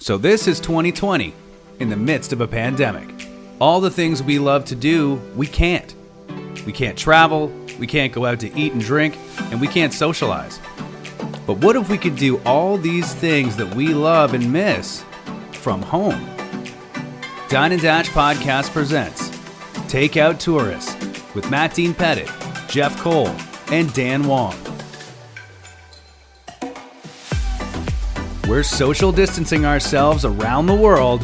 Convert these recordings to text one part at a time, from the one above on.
So, this is 2020 in the midst of a pandemic. All the things we love to do, we can't. We can't travel, we can't go out to eat and drink, and we can't socialize. But what if we could do all these things that we love and miss from home? Dine and Dash Podcast presents Takeout Tourists with Matt Dean Pettit, Jeff Cole, and Dan Wong. We're social distancing ourselves around the world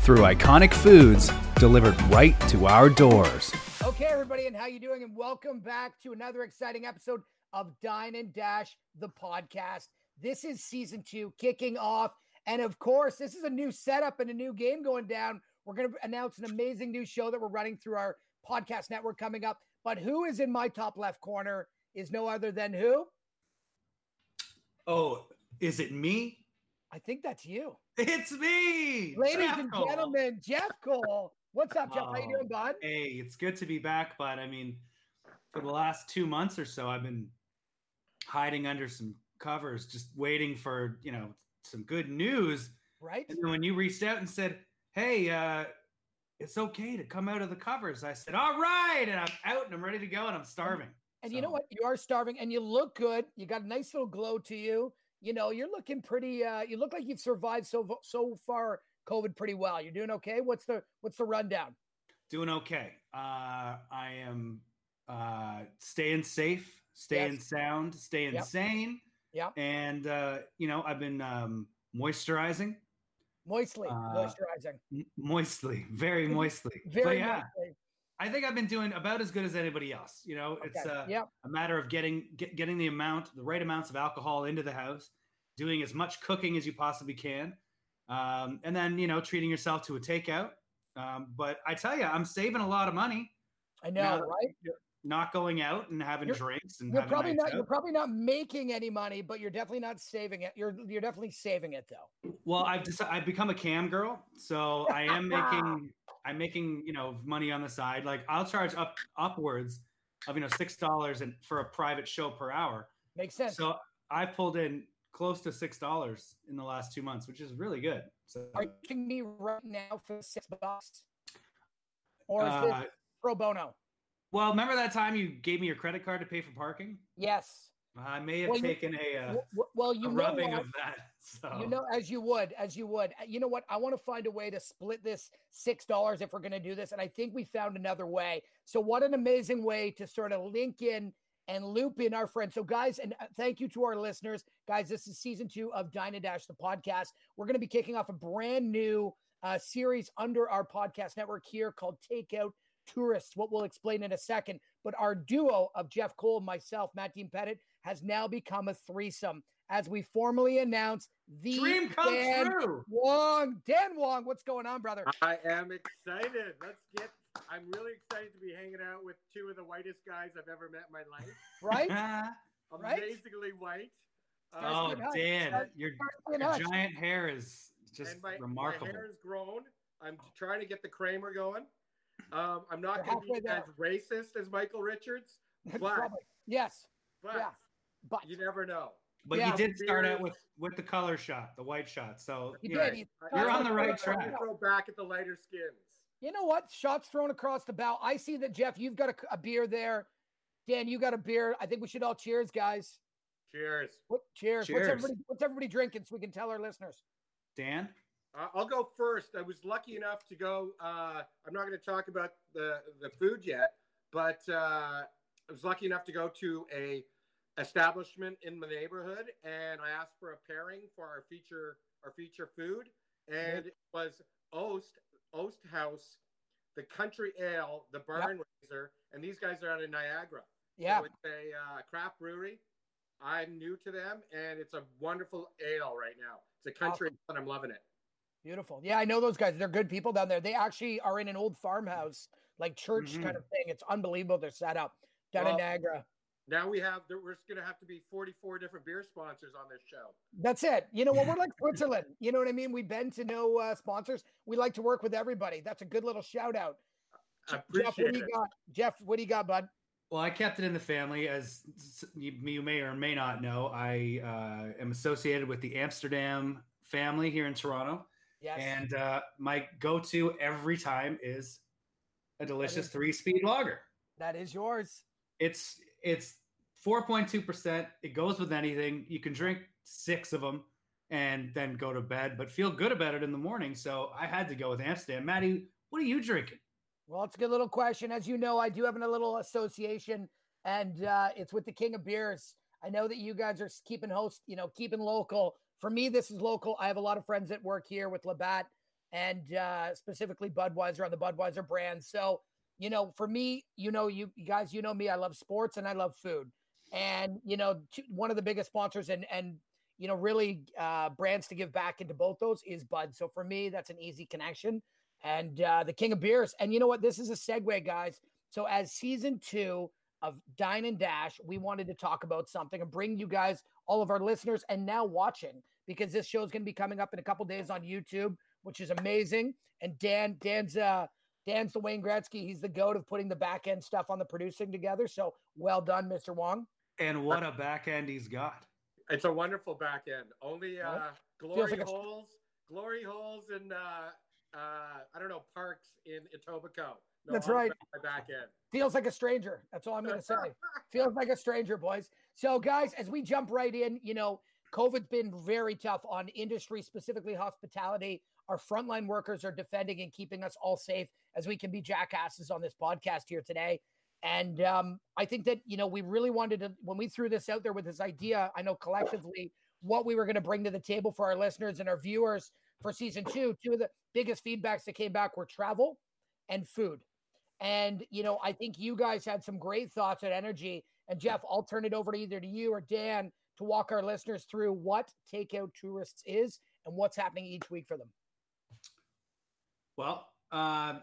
through iconic foods delivered right to our doors. Okay, everybody, and how you doing? And welcome back to another exciting episode of Dine and Dash, the podcast. This is season two kicking off. And of course, this is a new setup and a new game going down. We're going to announce an amazing new show that we're running through our podcast network coming up. But who is in my top left corner is no other than who? Oh, is it me? I think that's you. It's me, Ladies Jeff and Cole. gentlemen, Jeff Cole. What's up, Jeff? How you Oh, doing, bud? Hey, it's good to be back, but I mean, for the last two months or so, I've been hiding under some covers, just waiting for you know some good news. Right? And then when you reached out and said, "Hey, uh, it's okay to come out of the covers," I said, "All right," and I'm out and I'm ready to go, and I'm starving. And you know what? You are starving and you look good. You got a nice little glow to you. You know, you're looking pretty uh you look like you've survived so so far COVID pretty well. You're doing okay? What's the what's the rundown? Doing okay. Uh, I am uh, staying safe, staying Yes. sound, staying Yep. sane. Yeah. And uh, you know, I've been um, moisturizing, Moistly, Uh, moisturizing. m- moistly, very moistly. Very but yeah, moistly. I think I've been doing about as good as anybody else. You know, it's Okay. uh, yep. a matter of getting get, getting the amount, the right amounts of alcohol into the house, doing as much cooking as you possibly can, um, and then you know treating yourself to a takeout. Um, but I tell you, I'm saving a lot of money. I know, now- right? Not going out and having You're- drinks and You're probably not you're probably not making any money, but you're definitely not saving it. You're you're definitely saving it though. Well, I've decided I've become a cam girl, so I am making I'm making you know money on the side. Like I'll charge up upwards of you know six dollars and for a private show per hour. Makes sense. So I've pulled in close to six dollars in the last two months, which is really good. So Are you giving me right now for six bucks? Or is uh, pro bono? Well, remember that time you gave me your credit card to pay for parking? Yes. I may have Well, you- taken a, uh, well, you a rubbing what? of that. So You know, as you would, as you would. Uh, You know what? I want to find a way to split this six dollars if we're going to do this, and I think we found another way. So, what an amazing way to sort of link in and loop in our friends. So, guys, and uh, thank you to our listeners, guys. This is season two of Dine and Dash, the podcast. We're going to be kicking off a brand new uh, series under our podcast network here called Takeout Tourists. What we'll explain in a second. But our duo of Jeff Cole, and myself, Matt Dean Pettit, has now become a threesome as we formally announce the dream come Dan true. Wong. Dan Wong, what's going on, brother? I am excited. Let's get. I'm really excited to be hanging out with two of the whitest guys I've ever met in my life. Right? Right? Amazingly white. Uh, Oh, Starsky and Hutch. Dan, Star- your, your giant hair is just and my, remarkable. my hair is grown. I'm trying to get the Kramer going. Um, I'm not going to halfway be as racist as Michael Richards, but Yes, but yeah. but you never know. But Yeah. you did start out with with the color shot, the white shot. So you you did. know, You, You're on the right track. Throw back at the lighter skins. you know what? Shots thrown across the bow. I see that, Jeff. You've got a, a beer there. Dan, you got a beer. I think we should all cheers, guys. Cheers. What, cheers. Cheers. What's everybody? What's everybody drinking so we can tell our listeners? Dan. Uh, I'll go first. I was lucky enough to go. Uh, I'm not going to talk about the the food yet, but uh, I was lucky enough to go to a establishment in the neighborhood, and I asked for a pairing for our feature our feature food, and it was Oast Oast House, the Country Ale, the Barn Raiser, and these guys are out of Niagara. Yeah. So it's a uh, craft brewery. I'm new to them, and it's a wonderful ale right now. It's a country, ale, and I'm loving it. Beautiful. Yeah, I know those guys. They're good people down there. They actually are in an old farmhouse, like church Mhm. kind of thing. It's unbelievable. They're set up down in Well, Niagara. Now we have there, we're going to have to be 44 different beer sponsors on this show. That's it. You know what? We're like Switzerland. You know what I mean? We've been to no uh, sponsors. We like to work with everybody. That's a good little shout out. I Jeff, what appreciate do you got? Jeff, what do you got, bud? Well, I kept it in the family, as you, you may or may not know. I uh, am associated with the Amsterdam family here in Toronto. Yes. And uh, my go-to every time is a delicious is- three-speed lager. that is yours. It's it's 4.2 percent. It goes with anything. You can drink six of them and then go to bed, but feel good about it in the morning. So I had to go with Amsterdam. Maddie, what are you drinking? Well, it's a good little question. As you know, I do have a little association, and uh, it's with the King of Beers. I know that you guys are keeping host, you know, keeping local. For me, this is local. I have a lot of friends that work here with Labatt and uh, specifically Budweiser on the Budweiser brand. So, you know, for me, you know, you, you guys, you know me, I love sports and I love food. And, you know, two, one of the biggest sponsors and, and, you know, really uh, brands to give back into both those is Bud. So for me, that's an easy connection and uh, the King of Beers. And you know what? This is a segue, guys. So as season two of Dine and Dash, we wanted to talk about something and bring you guys, all of our listeners, and now watching because this show is going to be coming up in a couple days on YouTube, which is amazing. And Dan, Dan's uh, Dan's the Wayne Gretzky. He's the goat of putting the back end stuff on the producing together. So well done, Mr. Wong. And what a back end he's got. It's a wonderful back end. Only uh, glory like a- holes, glory holes, and uh, uh, I don't know parks in Etobicoke. No That's harm right. done by back end. Feels like a stranger. That's all I'm going to say. Feels like a stranger, boys. So, guys, as we jump right in, you know, COVID's been very tough on industry, specifically hospitality. Our frontline workers are defending and keeping us all safe as we can be jackasses on this podcast here today. And um, I think that, you know, we really wanted to, when we threw this out there with this idea, I know collectively what we were going to bring to the table for our listeners and our viewers for season two. Two of the biggest feedbacks that came back were travel and food. And, you know, I think you guys had some great thoughts and energy. And Jeff, I'll turn it over to either to you or Dan to walk our listeners through what Takeout Tourists is and what's happening each week for them. Well, uh,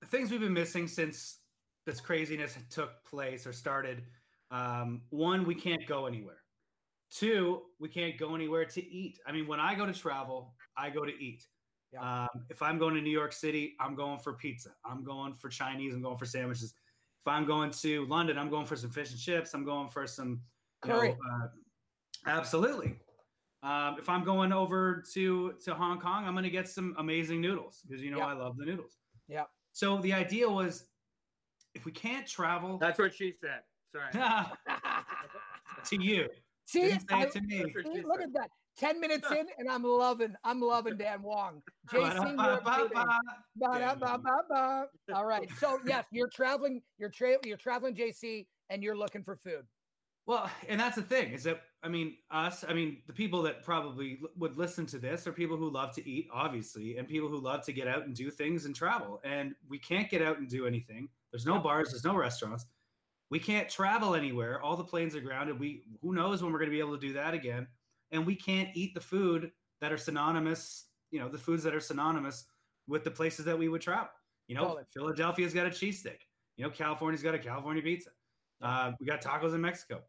the things we've been missing since this craziness took place or started um, one, we can't go anywhere. Two, we can't go anywhere to eat. I mean, when I go to travel, I go to eat. Yeah. Um, if I'm going to New York City, I'm going for pizza. I'm going for Chinese. I'm going for sandwiches. If I'm going to London, I'm going for some fish and chips. I'm going for some you know, uh, absolutely. Um, if I'm going over to to Hong Kong, I'm going to get some amazing noodles because you know Yeah. I love the noodles. Yeah. So the idea was, if we can't travel That's what she said. Sorry. to you, See, I- it to me. That's what she see, look at that. 10 minutes in, and I'm loving, I'm loving Dan Wong. JC. Ba-da-ba-ba-ba. All right. So yes, you're traveling, you're tra- you're traveling JC and you're looking for food. Well, and that's the thing is that I mean us, I mean the people that probably l- would listen to this are people who love to eat, obviously, and people who love to get out and do things and travel. And we can't get out and do anything. There's no bars, there's no restaurants. We can't travel anywhere. All the planes are grounded. We who knows when we're going to be able to do that again. And we can't eat the food that are synonymous, you know, the foods that are synonymous with the places that we would travel. You know. Philadelphia's got a cheesesteak. You know, California's got a California pizza. Uh, we got tacos in Mexico.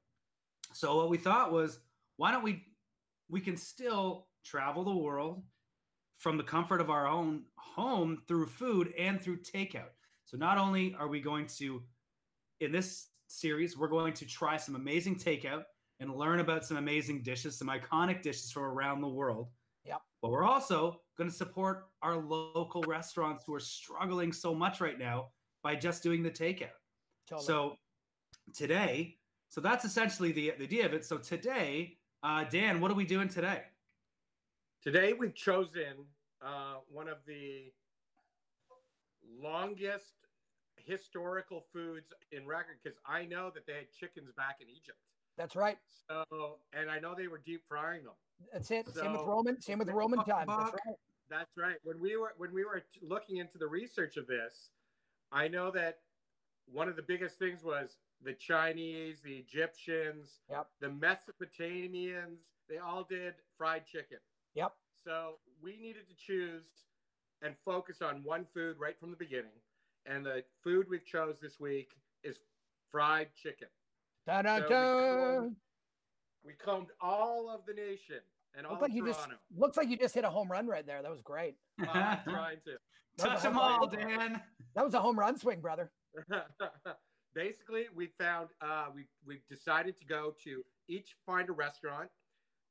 So what we thought was, why don't we? We can still travel the world from the comfort of our own home through food and through takeout. So not only are we going to, in this series, we're going to try some amazing takeout and learn about some amazing dishes, some iconic dishes from around the world. Yep. But we're also going to support our local restaurants who are struggling so much right now by just doing the takeout. Totally. So today, so that's essentially the, the idea of it. So today, uh, Dan, what are we doing today? Today we've chosen uh, one of the longest historical foods in record because I know that they had chickens back in Egypt. That's right. So, and I know they were deep frying them. That's it. same with Roman. Same with Roman time. That's right. That's right. When we were when we were looking into the research of this, I know that one of the biggest things was the Chinese, the Egyptians, Yep. the Mesopotamians. They all did fried chicken. Yep. So we needed to choose and focus on one food right from the beginning. And the food we've chose this week is fried chicken. Da da So we combed, we combed all of the nation and all Looks like of you just looks like you just hit a home run right there. That was great. Uh, I'm trying to. Touch them all, Dan. That was a home run swing, brother. Basically, we found uh, we we've decided to go to each find a restaurant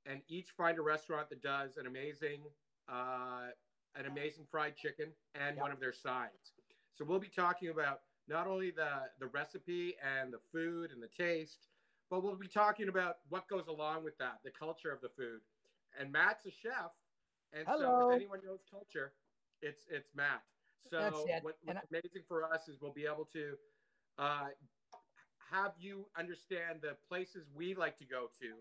and each find a restaurant that does an amazing, uh, an amazing fried chicken and Yep. one of their sides. So we'll be talking about not only the the recipe and the food and the taste, but we'll be talking about what goes along with that, the culture of the food. And Matt's a chef, and so if anyone knows culture, it's it's Matt. So it. what, what's amazing for us is we'll be able to uh, have you understand the places we like to go to,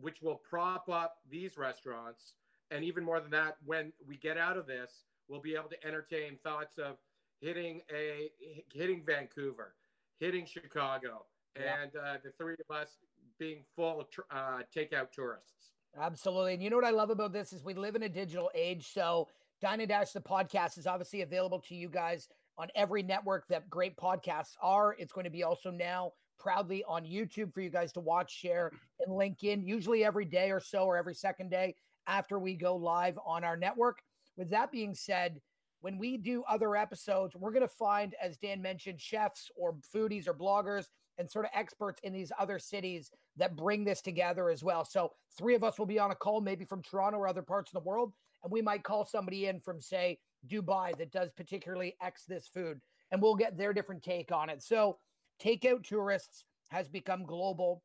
which will prop up these restaurants. And even more than that, when we get out of this, we'll be able to entertain thoughts of hitting a hitting Vancouver, hitting Chicago, Yeah. and uh, the three of us being full tr- uh, takeout tourists. Absolutely. And you know what I love about this is we live in a digital age. So Dine and Dash, the podcast, is obviously available to you guys on every network that great podcasts are. It's going to be also now proudly on YouTube for you guys to watch, share, and link in, usually every day or so, or every second day after we go live on our network. With that being said, when we do other episodes, we're going to find, as Dan mentioned, chefs or foodies or bloggers and sort of experts in these other cities that bring this together as well. So, three of us will be on a call, maybe from Toronto or other parts of the world, and we might call somebody in from, say, Dubai that does particularly X this food, and we'll get their different take on it. So, takeout tourists has become global,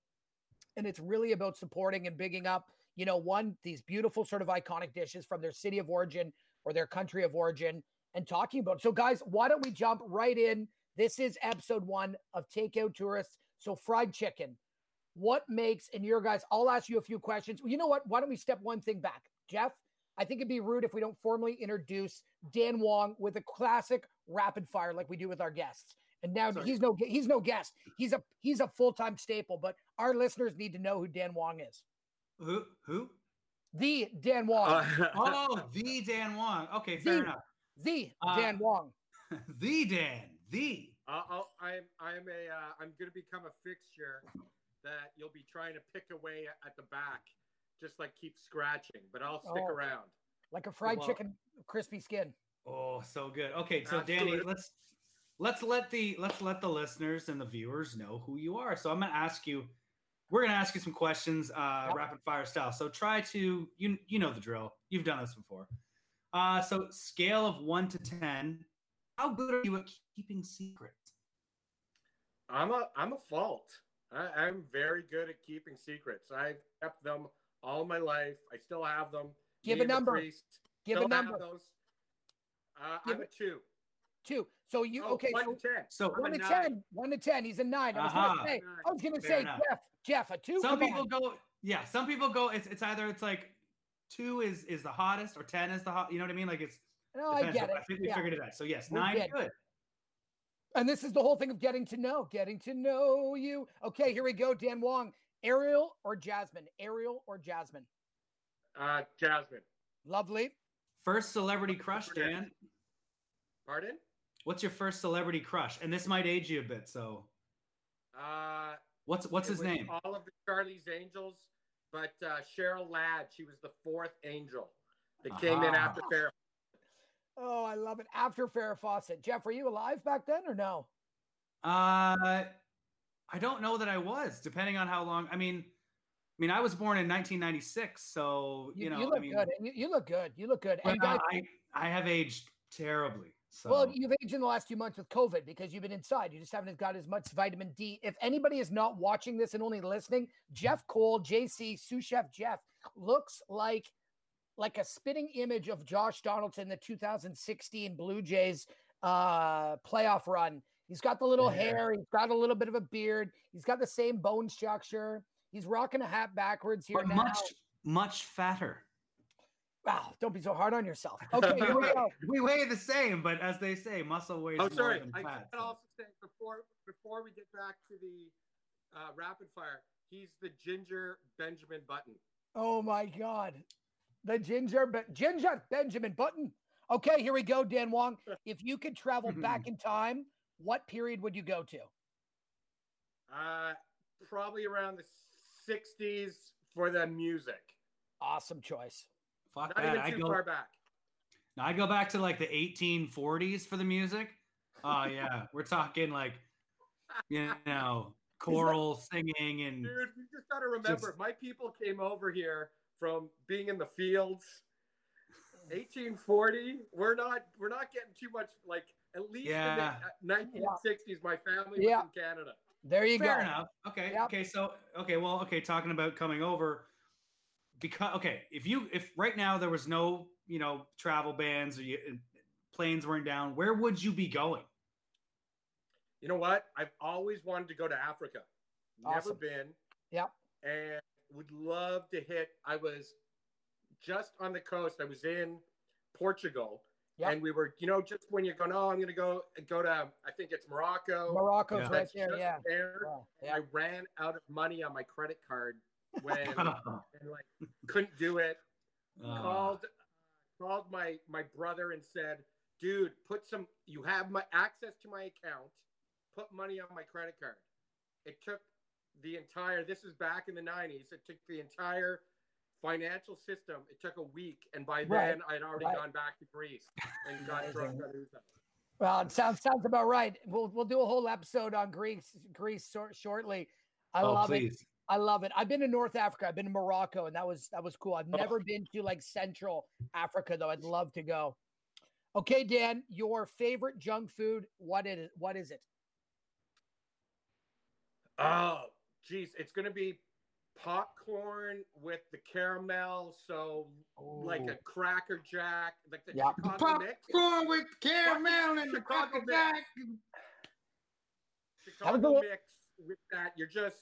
and it's really about supporting and bigging up, you know, one, these beautiful sort of iconic dishes from their city of origin or their country of origin and talking about. it. So, guys, why don't we jump right in? This is episode one of Takeout Tourists. So, fried chicken. What makes, and your guys, I'll ask you a few questions. You know what? Why don't we step one thing back? Jeff, I think it'd be rude if we don't formally introduce Dan Wong with a classic rapid fire like we do with our guests. And now Sorry. he's no he's no guest. He's a he's a full-time staple, but our listeners need to know who Dan Wong is. Who? Who? The Dan Wong. Uh, Oh, the Dan Wong. Okay, fair The- enough. the uh, Dan Wong. the Dan. The. I'll, I'll, I'm I'm a uh, I'm going to become a fixture that you'll be trying to pick away at the back, just like keep scratching. But I'll stick Oh. around. Like a fried Well- chicken, crispy skin. Oh, so good. Okay, so Absolutely. Danny, let's let's let the let's let the listeners and the viewers know who you are. So I'm going to ask you. We're going to ask you some questions, uh, Yep. rapid fire style. So try to you you know the drill. You've done this before. Uh, so scale of one to ten. How good are you at keeping secrets? I'm a I'm a fault. I, I'm very good at keeping secrets. I've kept them all my life. I still have them. Give Me a number. priest Give a number. Those. Uh, Give I'm a it- two. Two. So you Oh, okay? one So to ten. So one to nine. ten. One to ten. He's a nine. I was Aha. gonna say. I was gonna Fair say enough. Jeff. Jeff a two. some Come people on. go yeah some people go it's, it's either it's like two is is the hottest or 10 is the hot you know what i mean like it's No, I depends. get it. i think we Yeah. figured it out so yes We're nine good. good And this is the whole thing of getting to know, getting to know you. Okay, here we go. Dan Wong, Ariel or Jasmine? Ariel or Jasmine? Uh, Jasmine. Lovely. first celebrity crush dan Pardon? what's your first celebrity crush and this might age you a bit so Uh, what's what's it his was name All of the Charlie's Angels, but uh, Cheryl Ladd. She was the fourth angel that came in after Farrah. Oh, I love it. After Farrah Fawcett. Jeff, were you alive back then or no? uh i don't know that i was depending on how long i mean i mean i was born in 1996 so you, know you look i mean good. You, you look good. You look good. well, And guys, i i have aged terribly so Well, you've aged in the last few months with COVID because you've been inside. You just haven't got as much vitamin D. If anybody is not watching this and only listening, Jeff Cole, JC, sous chef Jeff looks like like a spitting image of Josh Donaldson, the 2016 Blue Jays uh, playoff run. He's got the little Yeah. hair. He's got a little bit of a beard. He's got the same bone structure. He's rocking a hat backwards here but now. much much fatter Wow, don't be so hard on yourself. Okay, here we go. we weigh the same, but as they say, muscle weighs Oh, more sorry. than I fat. can so- also say before before we get back to the uh, rapid fire, he's the ginger Benjamin Button. Oh my God. The ginger, but ginger Benjamin Button. Okay, here we go, Dan Wong. If you could travel back in time, what period would you go to? Uh, probably around the '60s for the music. Awesome choice. Fuck Not that. even I too go, far back. I go back to like the 1840s for the music. Oh yeah, we're talking like, you know, choral singing and Dude, you just got to remember, Just- my people came over here from being in the fields. 1840. We're not we're not getting too much like at least Yeah. in the uh, 1960s. My family Yeah. was in Canada. There you Fair go. enough. Okay. Yep. Okay. So okay. Well. Okay. Talking about coming over, because okay, if you if right now there was no you know travel bans or you, planes weren't down, where would you be going? You know what? I've always wanted to go to Africa. Never Awesome. been. Yep. And would love to hit. I was just on the coast. I was in Portugal. Yep. And we were, you know, just when you're going, oh, I'm going to go go to, I think it's Morocco. Morocco's Yeah. right That's there. just Yeah. there. Wow. And Yeah. I ran out of money on my credit card when and like couldn't do it. Uh, Called called my my brother and said, "Dude, put some. You have my access to my account. Put money on my credit card." It took the entire. This is back in the '90s. It took the entire financial system. It took a week, and by Right. then I'd already Right. gone back to Greece and got drunk Amazing. on ouzo. Well, it sounds sounds about right. We'll we'll do a whole episode on Greece Greece sor- shortly. I oh, love it. Please. I love it. I've been to North Africa. I've been to Morocco, and that was that was cool. I've Oh. never been to like Central Africa though. I'd love to go. Okay, Dan, your favorite junk food? What it is? What is it? Oh, geez, it's gonna be popcorn with the caramel. So like a Cracker Jack, like the Yep. Chicago mix. Popcorn with caramel and the Cracker mix. Jack. Chicago mix with that. You're just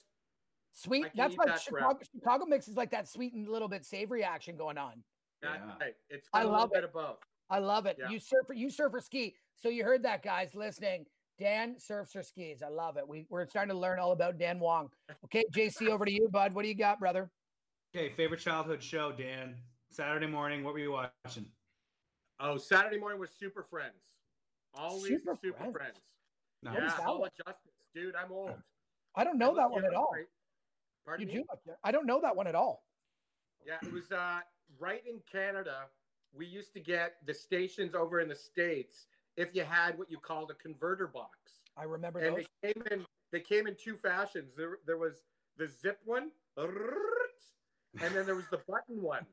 sweet. I That's eat like that Chicago, Chicago mix is like that sweet and little bit savory action going on. that Yeah. right. It's I got a little love bit it. of both. I love it. Yeah. You surf you surf or ski. So you heard that, guys listening. Dan surfs or skis. I love it. We, we're starting to learn all about Dan Wong. Okay, JC, over to you, bud. What do you got, brother? Okay, favorite childhood show, Dan. Saturday morning. What were you watching? Oh, Saturday morning was Super Friends. Always Super Super, Friends? Friends. No. What is Yeah, that all one? justice, dude. I'm old. I don't know I that one young, at all. right? Pardon You me? do. I don't know that one at all. Yeah, it was uh, right in Canada. We used to get the stations over in the states if you had what you called a converter box, I remember and those. they came in. They came in two fashions. There, there was the zip one, and then there was the button one.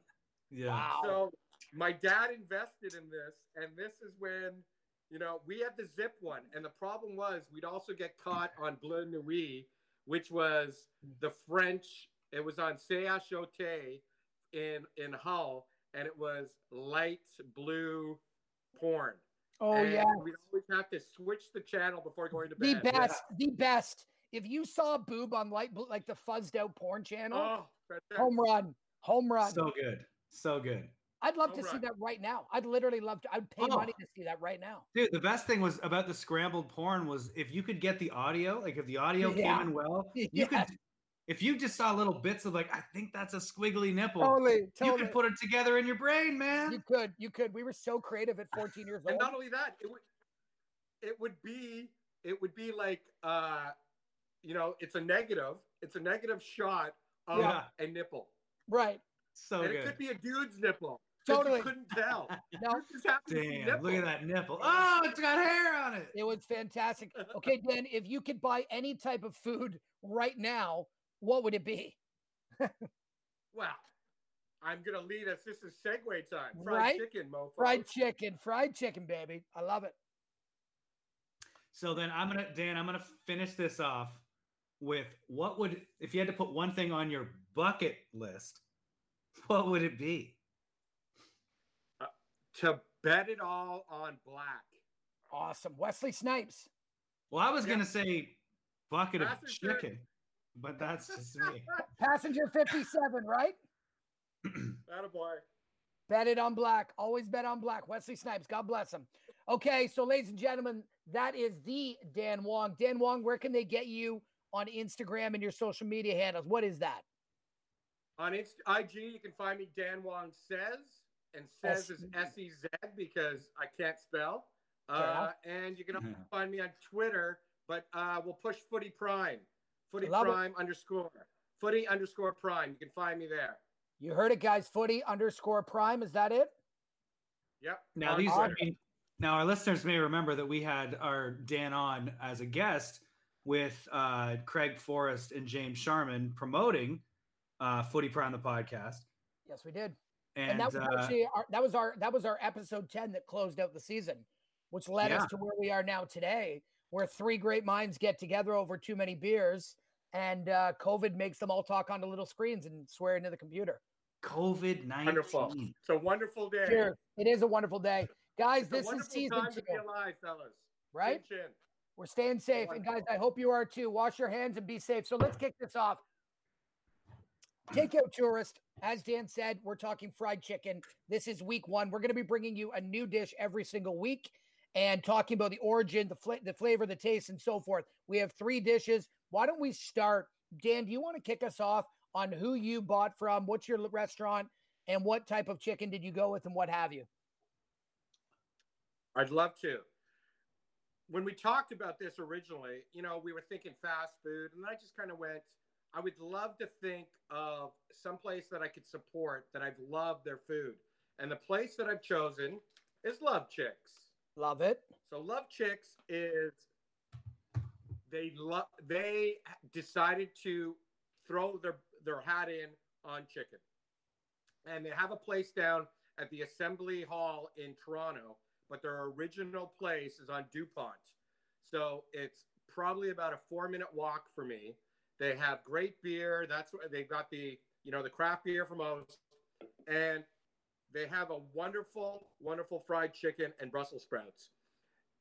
Yeah. Wow. So my dad invested in this, and this is when you know we had the zip one, and the problem was we'd also get caught on Bleu Nuit, which was mm. the French. It was on CHOT in in Hull, and it was light blue porn. Oh and yeah, we'd always have to switch the channel before going to bed. the bed. best, the best. If you saw a boob on light blue, like the fuzzed out porn channel, Oh, home run, home run. So good. So good. I'd love home to see that right now. I'd literally love to. I'd pay Oh. money to see that right now. Dude, the best thing was about the scrambled porn was if you could get the audio, like if the audio Yeah. came in well, you Yeah. could if you just saw little bits of like, I think that's a squiggly nipple, Totally, you could put it together in your brain, man. You could, you could. We were so creative at 14 years old. and not only that it would it would be it would be like uh you know it's a negative it's a negative shot of Yeah. a nipple Right. so and it could be a dude's nipple 'cause Totally. you couldn't tell No, You just happened to see Damn, look at that nipple. Oh, it's got hair on it. it was fantastic. Okay, Dan, if you could buy any type of food right now, what would it be? well i'm gonna lead us this is segue time fried Right? chicken mofo Fried chicken, fried chicken, baby. I love it. So then I'm gonna Dan, I'm gonna finish this off with what would if you had to put one thing on your bucket list, what would it be? To bet it all on black Awesome. Wesley Snipes. Well, I was Yeah. gonna say bucket of That's for sure. chicken, but that's just me. Passenger 57, right? boy Bet it on black. Always bet on black. Wesley Snipes. God bless him. Okay, so ladies and gentlemen, that is the Dan Wong. Dan Wong, where can they get you on Instagram and your social media handles? What is that? on Inst- ig you can find me dan wong says and says is S E Z because i can't spell Fair uh, and you can also Mhm. find me on twitter but uh, we'll push footy prime footy Love it. prime underscore footy underscore prime you can find me there You heard it, guys. Footy underscore prime. Is that it? yep Now On these I mean, now our listeners may remember that we had our Dan on as a guest with uh, Craig Forrest and James Sharman promoting uh, Footy Prime the podcast. Yes, we did. And, And, that was uh, actually our, that was our that was our episode 10 that closed out the season, which led Yeah. us to where we are now today, where three great minds get together over too many beers and uh, COVID makes them all talk onto little screens and swear into the computer. COVID Wonderful. nineteen. It's a wonderful day. Cheers. It is a wonderful day. Guys, It's a this is wonderful season time two, to be alive, fellas. right? Chin, chin. We're staying safe. And guys, I hope you are too. Wash your hands and be safe. So let's kick this off. Take Takeout tourist, as Dan said, we're talking fried chicken. This is week one. We're going to be bringing you a new dish every single week and talking about the origin, the, fla- the flavor, the taste, and so forth. We have three dishes. Why don't we start? Dan, do you want to kick us off on who you bought from? What's your restaurant? And what type of chicken did you go with and what have you? I'd love to. When we talked about this originally, you know, we were thinking fast food, and I just kind of went, I would love to think of some place that I could support that I've loved their food. And the place that I've chosen is Love Chicks. Love it. So Love Chicks is they love they decided to throw their their hat in on chicken. And they have a place down at the Assembly Hall in Toronto, but their original place is on DuPont. So it's probably about a 4-minute walk for me. They have great beer. That's what they've got the, you know, the craft beer from O's and they have a wonderful, wonderful fried chicken and Brussels sprouts.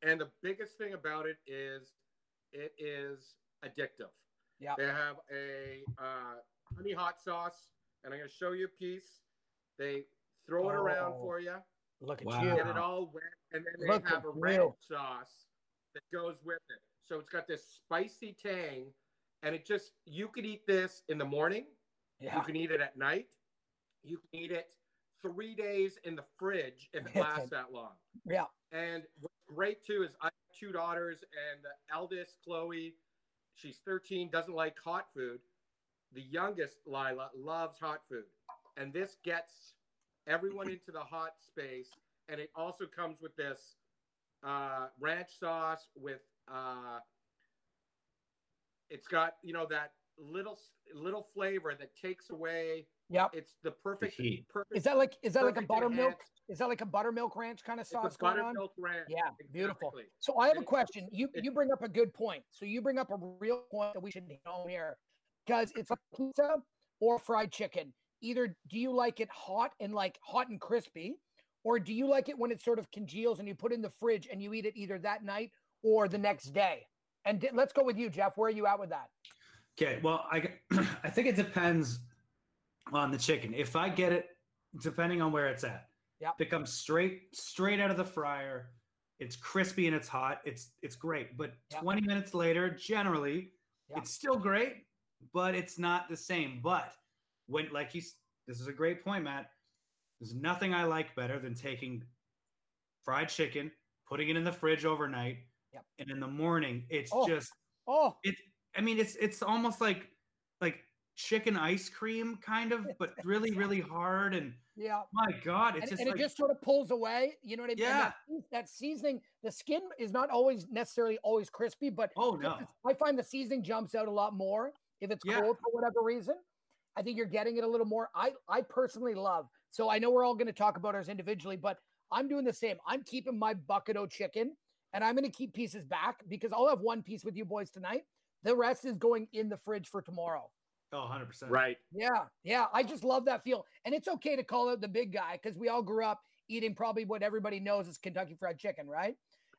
And the biggest thing about it is it is addictive. Yeah. They have a uh, honey hot sauce, and I'm going to show you a piece. They throw it around Oh. for you, Look at Wow. you. get it all wet, and then they Look have at a ranch you. sauce that goes with it. So it's got this spicy tang, and it just you could eat this in the morning. Yeah. You can eat it at night. You can eat it three days in the fridge if it lasts that long. Yeah. And what's great too is I have two daughters, and the eldest, Chloe, she's 13, doesn't like hot food. The youngest, Lila, loves hot food. And this gets everyone into the hot space. And it also comes with this uh, ranch sauce with, uh, it's got, you know, that little little flavor that takes away. Yeah, It's the perfect, heat. perfect. Is that like is that like a buttermilk? enhance- Is that like a buttermilk ranch kind of It's a sauce going on? buttermilk ranch. Yeah, beautiful. So I have a question. You it- you bring up a good point. So you bring up a real point that we should hit home here, because it's like pizza or fried chicken. Either do you like it hot and like hot and crispy, or do you like it when it sort of congeals and you put it in the fridge and you eat it either that night or the next day? And di- let's go with you, Jeff. Where are you at with that? Okay, well, I I think it depends on the chicken. If I get it, depending on where it's at, if it comes straight straight out of the fryer, it's crispy and it's hot. It's it's great. But Yep. 20 minutes later, generally, Yep. it's still great, but it's not the same. But when like he's this is a great point, Matt. There's nothing I like better than taking fried chicken, putting it in the fridge overnight, Yep. and in the morning, it's Oh. just Oh, it i mean it's it's almost like like chicken ice cream kind of but really really hard and yeah. my god it's and, just and like it just sort of pulls away. You know what I mean? Yeah. That, that seasoning, the skin is not always necessarily always crispy, but oh no I find the seasoning jumps out a lot more if it's Yeah. cold for whatever reason. I think you're getting it a little more. I I personally love. So I know we're all going to talk about ours individually, but I'm doing the same. I'm keeping my bucket o chicken, and I'm going to keep pieces back because I'll have one piece with you boys tonight. The rest is going in the fridge for tomorrow. oh 100% Right. Yeah, yeah. I just love that feel. And it's okay to call out the big guy because we all grew up eating probably what everybody knows is Kentucky Fried Chicken, right?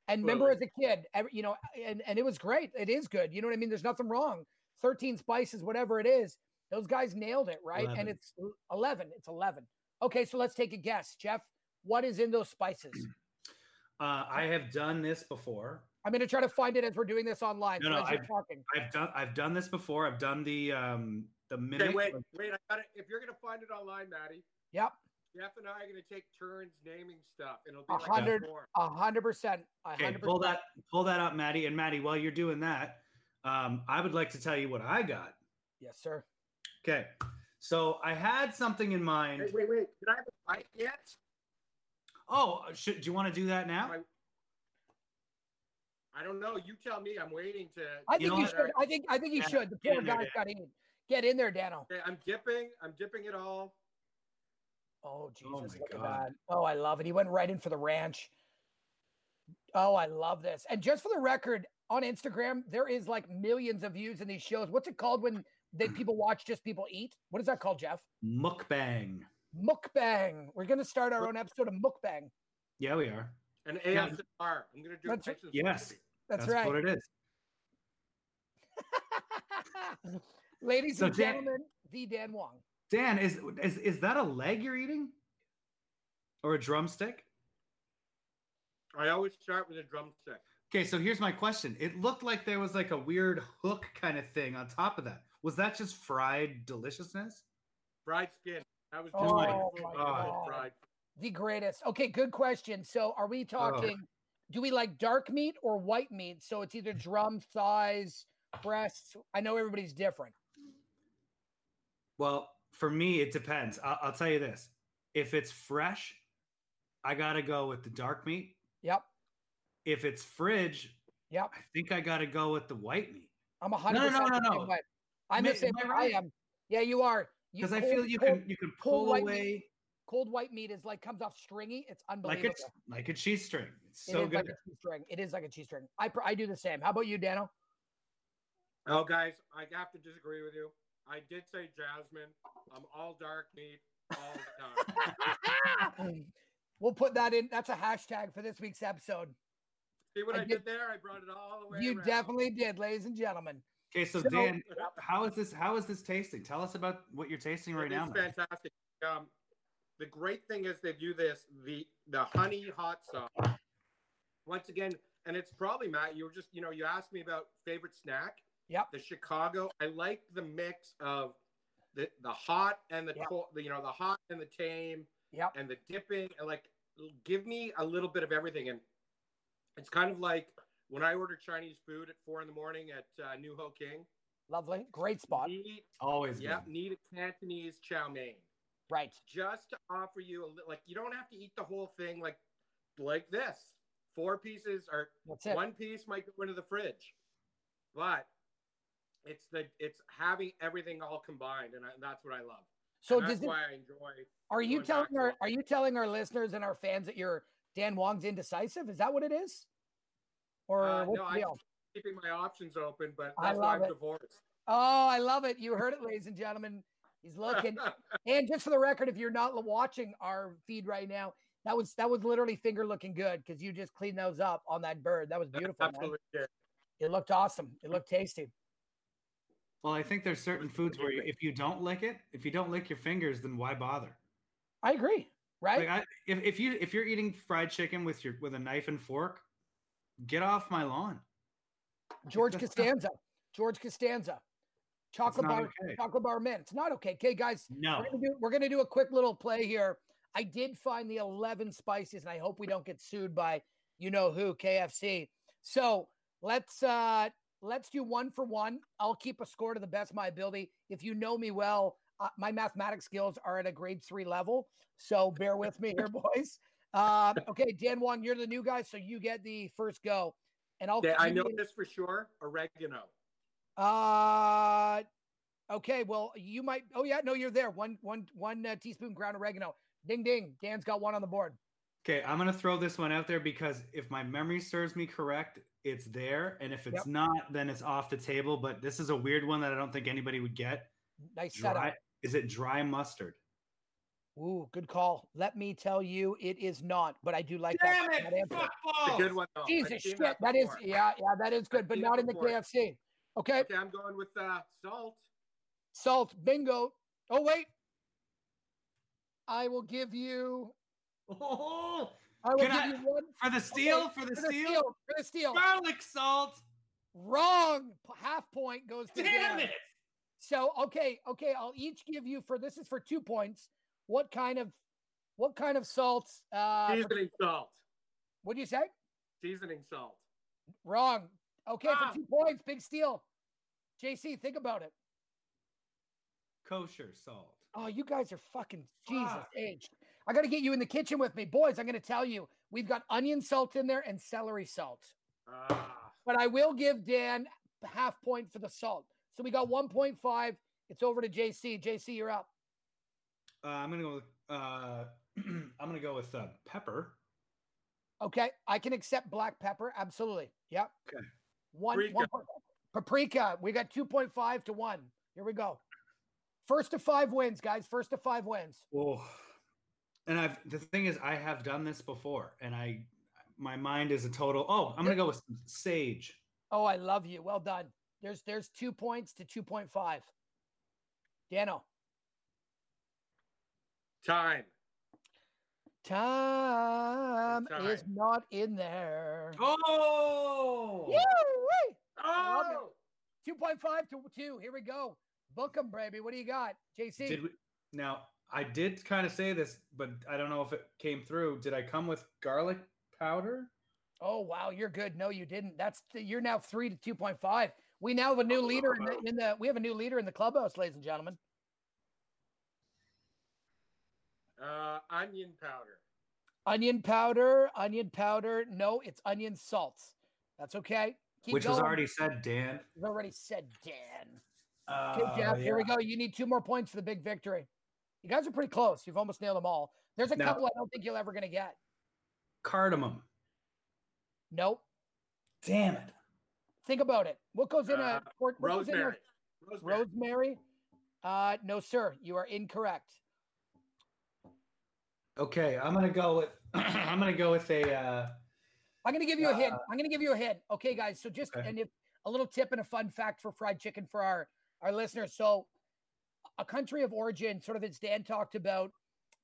And remember as a kid, every, you know, and, and it was great. It is good. You know what I mean? There's nothing wrong. 13 spices, whatever it is, those guys nailed it, right? 11. And it's uh, 11. It's 11. Okay, so let's take a guess. Jeff, what is in those spices? Uh, i have done this before I'm going to try to find it as we're doing this online. No, no, I've- talking. i've done i've done this before i've done the um the Okay, mimic wait, wait. I got it. If you're gonna find it online, Maddie, Yep. Jeff and I are gonna take turns naming stuff, and it'll be A like. A hundred percent. A okay pull that pull that up maddie and maddie while you're doing that um i would like to tell you what i got Yes, sir. okay so i had something in mind Wait, wait, wait. Did I have a bite yet? Oh uh, should do you want to do that now I- I don't know. You tell me. I'm waiting to. I You think know you what? should. I think I think you Yeah, should. The poor in there, guy's Dan. got to eat. Get in there, Dano. Okay, I'm dipping. I'm dipping it all. Oh, oh Jesus! my look God. at that. Oh, I love it. He went right in for the ranch. Oh, I love this. And just for the record, on Instagram, there is like millions of views in these shows. What's it called when they people watch just people eat? What is that called, Jeff? Mukbang. Mukbang. We're gonna start our own episode of mukbang. Yeah, we are. And Yeah. I'm gonna do That's- Tyson's Yes. That's, That's right. what it is. Ladies So and Dan- gentlemen, the Dan Wong. Dan, is is is that a leg you're eating? Or a drumstick? I always start with a drumstick. Okay, so here's my question. It looked like there was like a weird hook kind of thing on top of that. Was that just fried deliciousness? Fried skin. That was just Oh like my full God. fried. The greatest. Okay, good question. So, are we talking? Do we like dark meat or white meat? So it's either drum, thighs, breasts. I know everybody's different. Well, for me, it depends. I'll, I'll tell you this: if it's fresh, I gotta go with the dark meat. Yep, If it's fridge, yep. I think I gotta go with the white meat I'm a hundred no, percent. no, the no. I'm Ma- the same am way I I am. Yeah, you are. You because I feel you cold- can you can pull white away meat cold white meat is like comes off stringy. It's unbelievable. like unbelievable. it's like a cheese string. It's so is good. like a cheese string. It is like a cheese string. I I do the same. How about you, Dano? Oh, guys, I have to disagree with you. I did say jasmine. I'm all dark meat all the time. we'll put that in. That's a hashtag for this week's episode. See what I I, did- did there? I brought it all the way. You around. definitely did, ladies and gentlemen. Okay, so, So- Dan, how is this? How is this tasting? Tell us about what you're tasting right now. is man. fantastic. Um, the great thing is they do this the the honey hot sauce. Once again, and it's probably Matt. You were just you know you asked me about favorite snack. Yep. The Chicago. I like the mix of the the hot and the Yep. cold. The, you know the hot and the tame Yep. and the dipping and like give me a little bit of everything. And it's kind of like when I order Chinese food at four in the morning at uh, New Ho King. Lovely. Great spot. Need, Always yep, good. need a Cantonese chow mein Right. just to offer you a li- like you don't have to eat the whole thing like like this. Four pieces or one piece might go into the fridge, but it's the it's having everything all combined, and I, that's what I love. So And does that's it, why I enjoy. are you telling our are you telling our listeners and our fans that you're Dan Wong's indecisive? Is that what it is? Or Uh, what's no, the I'm keeping my options open, but I that's why love I'm it. divorced. Oh, I love it. You heard it, ladies and gentlemen. He's looking. and just for the record, if you're not watching our feed right now, that was that was literally finger looking good because you just cleaned those up on that bird. That was beautiful. man. Absolutely. did. It looked awesome. It looked tasty. Well, I think there's certain foods where you, if you don't lick it, if you don't lick your fingers, then why bother? I agree. Right? Like I, if, if you if you're eating fried chicken with your with a knife and fork, get off my lawn. George Costanza. George Costanza. Chocolate bar, okay. chocolate bar mint. It's not okay. Okay, guys, No. we're gonna do we're gonna do a quick little play here. I did find the 11 spices, and I hope we don't get sued by you know who KFC. So let's uh let's do one for one. I'll keep a score to the best of my ability. If you know me well, uh, my mathematics skills are at a grade three level, so bear with me here, boys. Um, okay, Dan Wong, you're the new guy, so you get the first go, and I'll. Okay, I know you- this for sure. Oregano. uh okay. Well, you might. Oh yeah, no, you're there. One, one, one uh, teaspoon ground oregano. Ding, ding. Dan's got one on the board. Okay, I'm gonna throw this one out there because if my memory serves me correct, it's there, and if it's Yep. not, then it's off the table. But this is a weird one that I don't think anybody would get. Nice Dry, setup. is it dry mustard? Ooh, good call. Let me tell you, it is not. But I do like that, that answer. It's a good one. Though. Jesus seen shit, that is yeah, yeah, that is good, but not in the before. KFC. Okay, Okay, I'm going with uh, salt. salt, bingo. Oh wait, I will give you. Oh, I will give I- you one for the steal, Okay, for the for the steel, steal. For the steal. garlic salt. Wrong. Half point goes to Damn Dan. it! So okay, okay, I'll each give you for this is for two points. What kind of what kind of salt? Uh, Seasoning salt. what do you say? Seasoning salt. Wrong. Okay, Ah. for two points, big steal. JC, think about it. Kosher salt. Oh, you guys are fucking Jesus Fuck. age. I got to get you in the kitchen with me, boys. I'm going to tell you, we've got onion salt in there and celery salt. Ah, But I will give Dan half point for the salt. So we got 1.5. It's over to JC. JC, you're up. Uh, I'm gonna go with uh, I'm gonna go with uh, pepper. Okay, I can accept black pepper. Absolutely. Yep. Okay. One, Paprika. one paprika. We got 2.5 to one. Here we go. First to five wins, guys. First to five wins. Oh, and I've the thing is, I have done this before, and I my mind is a total. Oh, I'm gonna go with sage. Oh, I love you. Well done. There's there's two points to 2.5. Dano. Time. Time, is not in there. Oh, Woo-wee! Oh, 2.5 to 2. Here we go. Book 'em, baby. What do you got? JC. did we now? I did kind of say this, but I don't know if it came through. Did I come with garlic powder? Oh wow, you're good. No, you didn't. That's the, you're now three to two point five. We now have a new oh, leader in the, in the we have a new leader in the clubhouse, ladies and gentlemen. Uh, onion powder. Onion powder, onion powder. No, it's onion salts. That's okay. Keep Which was already said, Dan. It's already said, Dan. Uh, Okay, Jeff. Here we go. You need two more points for the big victory. You guys are pretty close. You've almost nailed them all. There's a Now- couple I don't think you're ever gonna get. Cardamom. Nope. Damn it. Think about it. What goes in Uh, a what goes in a- Rosemary. Rosemary. rosemary? Uh, no, sir. You are incorrect. Okay, I'm gonna go with. I'm gonna go with a. Uh, I'm to give you a hint. I'm going to give you a hint. Okay, guys. So just Okay. and if a little tip and a fun fact for fried chicken for our our listeners. So a country of origin, sort of as Dan talked about,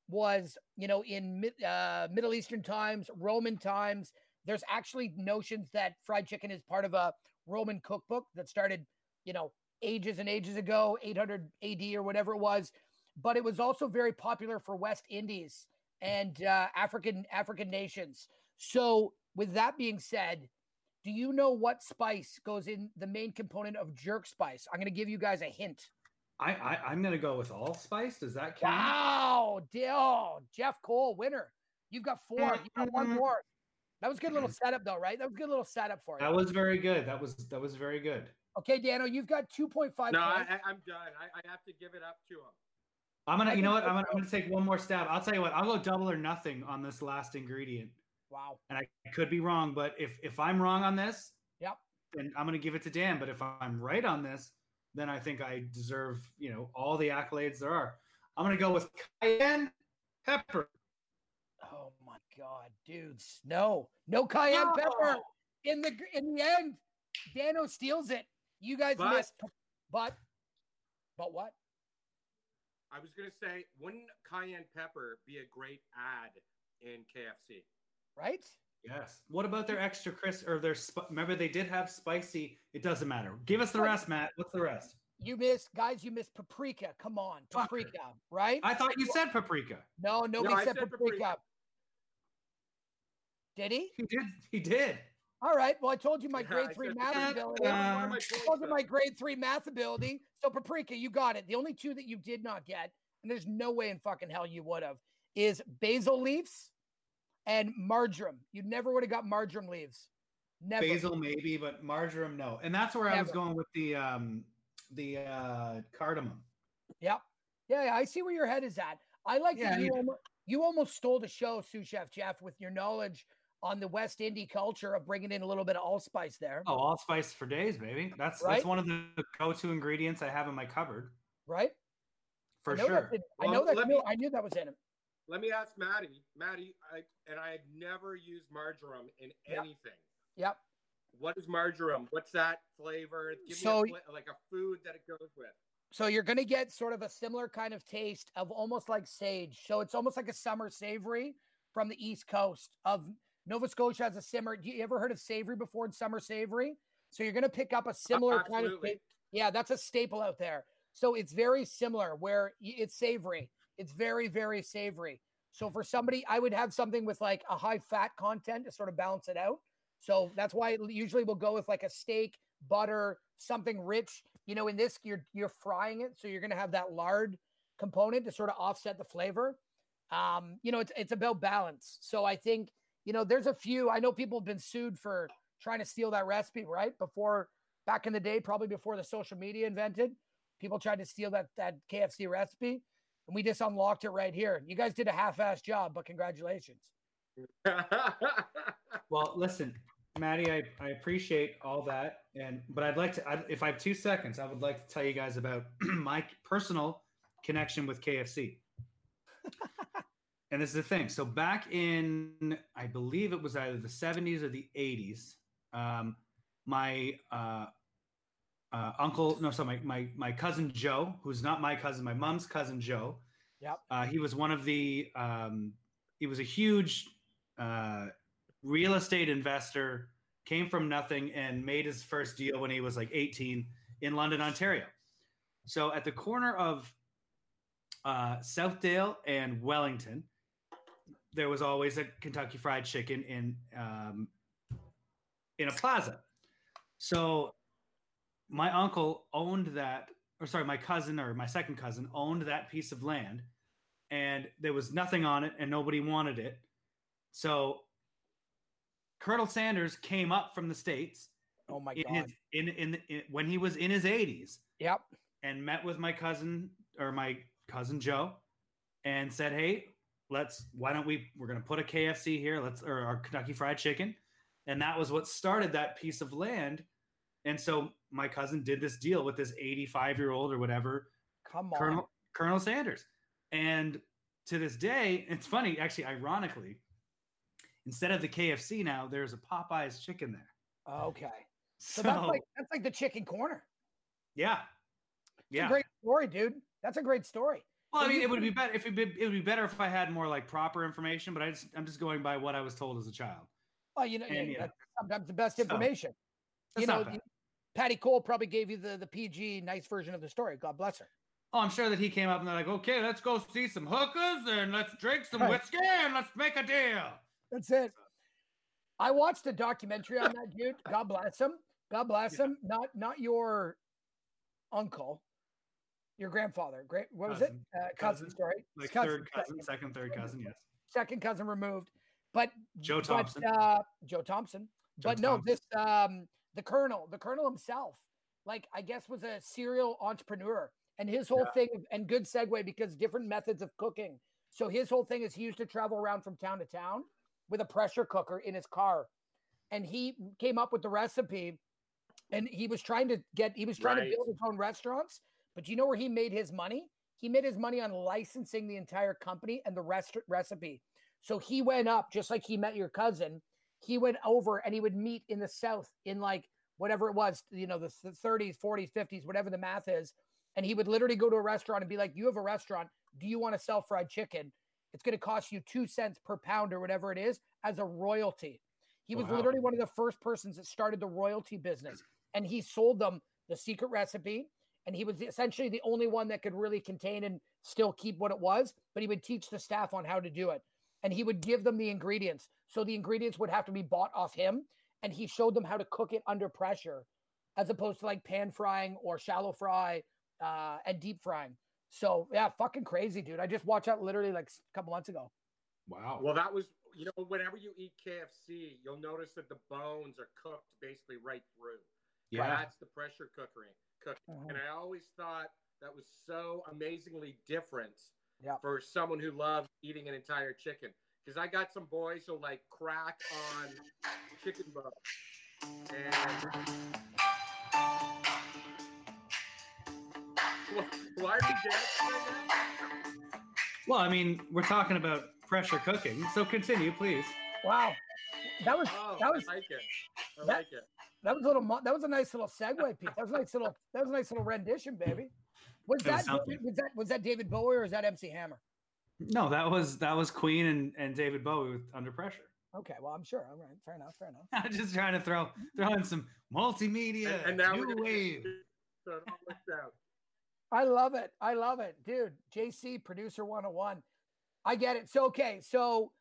was you know in uh, Middle Eastern times, Roman times. There's actually notions that fried chicken is part of a Roman cookbook that started, you know, ages and ages ago, 800 AD or whatever it was. But it was also very popular for West Indies and uh, African African nations. So, with that being said, do you know what spice goes in the main component of jerk spice? I'm going to give you guys a hint. I, I I'm gonna go with allspice. Does that count? Wow, D- oh, Jeff Cole, winner. You've got four. You got one more. That was a good little setup, though, right? That was a good little setup for you. That was very good. That was that was very good. Okay, Dano, you've got 2.5 No, I, points. I, I'm done. I, I have to give it up to him. I'm gonna. You know what? I'm gonna, I'm gonna take one more stab. I'll tell you what. I'll go double or nothing on this last ingredient, Wow. and I could be wrong. But if if I'm wrong on this, Yep. then I'm gonna give it to Dan. But if I'm right on this, then I think I deserve you know all the accolades there are. I'm gonna go with cayenne pepper. Oh my God, dudes. No, no cayenne pepper. In the in the end, Dano steals it. You guys But- missed. But, but what? I was gonna say, wouldn't cayenne pepper be a great ad in KFC? Right? Yes. What about their extra crisp or their? Sp- remember they did have spicy. It doesn't matter. Give us the rest, Matt. What's the rest? You missed, guys. You missed paprika. Come on, Fucker. paprika. Right? I thought you said paprika. no, nobody I said, said paprika. paprika. Did he? He did. He did. All right. Well, I told you my grade three math ability. Uh, I One my told you my grade three math ability. So paprika, you got it. The only two that you did not get, and there's no way in fucking hell you would have, is basil leaves and marjoram. You never would have got marjoram leaves. Never. Basil maybe, but marjoram no. And that's where I was going with the um the uh cardamom. Yep. Yeah, yeah, I see where your head is at. I like Yeah, that you you- almost, you almost stole the show, sous chef Jeff, with your knowledge on the West Indie culture of bringing in a little bit of allspice there. Oh, allspice for days, baby. That's Right? that's one of the go-to ingredients I have in my cupboard Right? for I know sure. that's in- I Well, know that. let no, me- I knew that was in it. Let me ask Maddie. Maddie, I, and I have never used marjoram in Yep. anything. Yep. What is marjoram? What's that flavor? Give So- me a, like a food that it goes with. So you're going to get sort of a similar kind of taste of almost like sage. So it's almost like a summer savory from the East Coast of Nova Scotia has a simmer. Do you ever heard of savory before in summer savory? So you're going to pick up a similar kind of. Yeah, that's a staple out there. So it's very similar where it's savory. It's very, very savory. So for somebody, I would have something with like a high fat content to sort of balance it out. So that's why it usually we'll go with like a steak, butter, something rich. You know, in this you're you're frying it, so you're gonna have that lard component to sort of offset the flavor. Um, you know, it's it's about balance. So I think you know there's a few. I know people have been sued for trying to steal that recipe, right? Before back in the day, probably before the social media invented, people tried to steal that that KFC recipe. and we just unlocked it right here. You guys did a half-ass job, but congratulations. well, listen, Maddie, I, I appreciate all that, and but I'd like to, I, if I have two seconds, I would like to tell you guys about my personal connection with KFC. and this is the thing. So back in, I believe it was either the 70s or the 80s, um, my uh, uh, uncle, no, sorry, my, my, my cousin Joe, who's not my cousin, my mom's cousin Joe. Yep. Uh, he was one of the, um, he was a huge uh, real estate investor, came from nothing and made his first deal when he was like 18 in London, Ontario. So at the corner of uh, Southdale and Wellington, there was always a Kentucky Fried Chicken in um, in a plaza. So my uncle owned that, or sorry, my cousin or my second cousin owned that piece of land, and there was nothing on it, and nobody wanted it. So Colonel Sanders came up from the states. Oh my in god! His, in, in in when he was in his 80s. Yep. And met with my cousin or my cousin Joe, and said, "Hey, let's. Why don't we? We're going to put a KFC here. Let's or our Kentucky Fried Chicken." And that was what started that piece of land. And so my cousin did this deal with this 85 year old or whatever, Come on. Colonel Colonel Sanders. And to this day, it's funny, actually, ironically, instead of the KFC now, there's a Popeyes chicken there. Okay. So, So, that's like that's like the chicken corner. yeah, It's yeah. a great story, dude. That's a great story. Well, I mean, it would be better if it, be, it would be better if I had more like proper information, but I just I'm just going by what I was told as a child. Well, you know, And, yeah. that's sometimes the best So, information. you know, Patty Cole probably gave you the the PG nice version of the story. God bless her. Oh, I'm sure that he came up and they're like, okay, let's go see some hookers and let's drink some Right. whiskey and let's make a deal. That's it. I watched a documentary on that dude. God bless him. God bless Yeah. him. Not not your uncle, your grandfather. Great. What was it? Uh, cousin. Cousin. Sorry, Like Cousin, third cousin, second- second, third cousin, yes. second cousin removed. But Joe but, Thompson. uh, Joe Thompson. Joe but no, this um the colonel, the colonel himself, like I guess was a serial entrepreneur, and his whole Yeah. thing and good segue because different methods of cooking. So his whole thing is he used to travel around from town to town with a pressure cooker in his car, and he came up with the recipe, and he was trying to get he was trying Right. to build his own restaurants. But do you know where he made his money? He made his money on licensing the entire company and the rest recipe. So he went up just like he met your cousin. He went over and he would meet in the south in like whatever it was, you know, the 30s, 40s, 50s, whatever the math is. And he would literally go to a restaurant and be like, "You have a restaurant. Do you want to sell fried chicken? It's going to cost you two cents per pound or whatever it is as a royalty." He was Wow. literally one of the first persons that started the royalty business, and he sold them the secret recipe. And he was essentially the only one that could really contain and still keep what it was, but he would teach the staff on how to do it and he would give them the ingredients. So the ingredients would have to be bought off him, and he showed them how to cook it under pressure, as opposed to like pan frying or shallow fry uh, and deep frying. So yeah, fucking crazy, dude. I just watched that literally like a couple months ago. Wow. Well, that was you know whenever you eat KFC, you'll notice that the bones are cooked basically right through. yeah. That's the pressure cooking. Cooking. Mhm. And I always thought that was so amazingly different Yeah. for someone who loves eating an entire chicken. Because I got some boys who like crack on chicken bones. And why are you dancing right now? Well, I mean, we're talking about pressure cooking, so continue, please. Wow, that was Oh, that was I like it. I that- like it. That was a little that was a nice little segue, Pete. That was a nice little that was a nice little rendition, baby. Was That that was was that was that David Bowie or is that MC Hammer? No, that was that was Queen and, and David Bowie with Under Pressure. Okay, well I'm sure. All right, fair enough, fair enough. I'm just trying to throw throw in some multimedia, And, and now we're new wave. So it all works out. I love it. I love it, dude. JC producer 101. I get it. So okay, so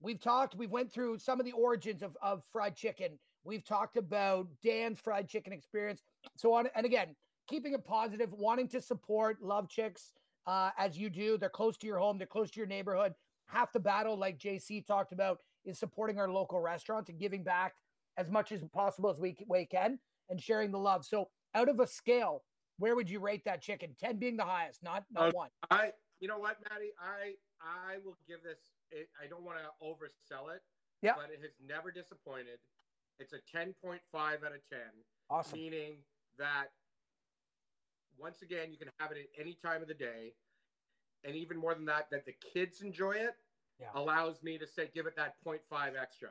we've talked, we've went through some of the origins of, of fried chicken. We've talked about Dan's fried chicken experience. So on and again, keeping it positive, wanting to support Love Chicks uh, as you do. They're close to your home, they're close to your neighborhood. Half the battle, like JC talked about, is supporting our local restaurants and giving back as much as possible as we, we can and sharing the love. So out of a scale, where would you rate that chicken? 10 being the highest, not not Oh, one. I you know what, Maddie? I I will give this. It, I don't want to oversell it. Yeah. But it has never disappointed. It's a 10.5 out of 10, Awesome. meaning that once again you can have it at any time of the day, and even more than that, that the kids enjoy it. Yeah. Allows me to say give it that 0.5 extra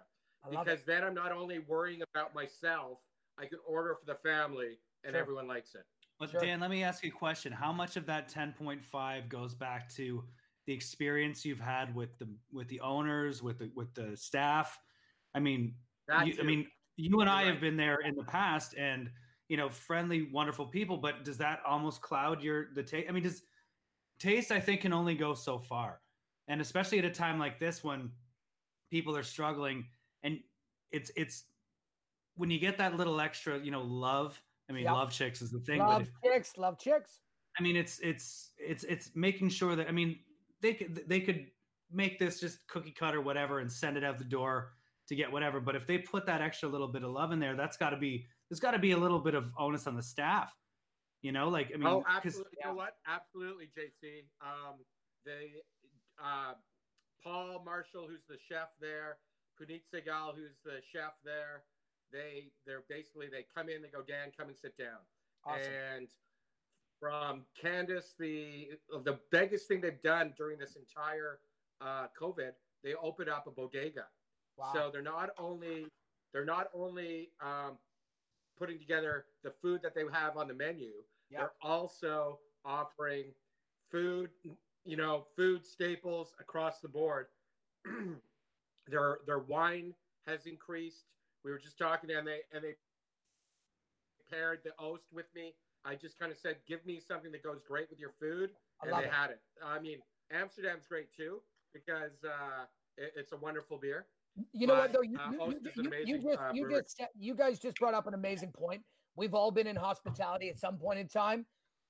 because it. then I'm not only worrying about myself, I can order for the family and Sure. everyone likes it. But Sure. Dan, let me ask you a question. How much of that 10.5 goes back to the experience you've had with the with the owners, with the with the staff? I mean, That you, I mean, you and I You're have been there in the past, and you know, friendly, wonderful people. But does that almost cloud your the taste? I mean, does taste? I think can only go so far, and especially at a time like this when people are struggling, and it's it's when you get that little extra, you know, love. I mean, Yep. love chicks is the thing, Love if, chicks. Love chicks. I mean, it's it's it's it's making sure that I mean they could they could make this just cookie cutter whatever and send it out the door to get whatever. But if they put that extra little bit of love in there, that's got to be there's got to be a little bit of onus on the staff. You know, like I mean, oh, absolutely. You know what? Absolutely, JC. Um, they, uh, Paul Marshall, who's the chef there, Puneet Segal, who's the chef there. They, they're basically they come in, they go, Dan, come and sit down. Awesome. And from Candace, the the biggest thing they've done during this entire uh, COVID, they opened up a bodega. Wow. So they're not only they're not only um, putting together the food that they have on the menu, Yeah. they're also offering food, you know, food staples across the board. their their wine has increased. We were just talking and they and they paired the oast with me. I just kind of said, give me something that goes great with your food, and they it. had it. I mean, Amsterdam's great too because uh, it, it's a wonderful beer. You know what though? You, uh, you, Oast you, is an you- you just uh, you just you guys just brought up an amazing point. We've all been in hospitality at some point in time,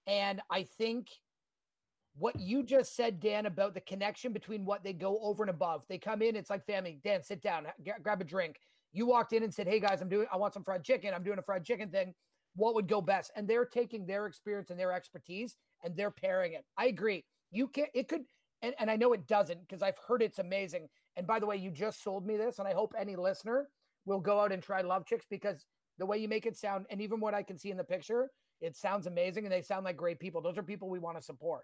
and I think what you just said, Dan, about the connection between what they go over and above. They come in, it's like family. Dan, sit down, g- grab a drink. You walked in and said, "Hey guys, I'm doing. I want some fried chicken. I'm doing a fried chicken thing. What would go best?" And they're taking their experience and their expertise and they're pairing it. I agree. You can not It could. And, and I know it doesn't because I've heard it's amazing. And by the way, you just sold me this, and I hope any listener will go out and try Love Chicks because the way you make it sound, and even what I can see in the picture, it sounds amazing, and they sound like great people. Those are people we want to support.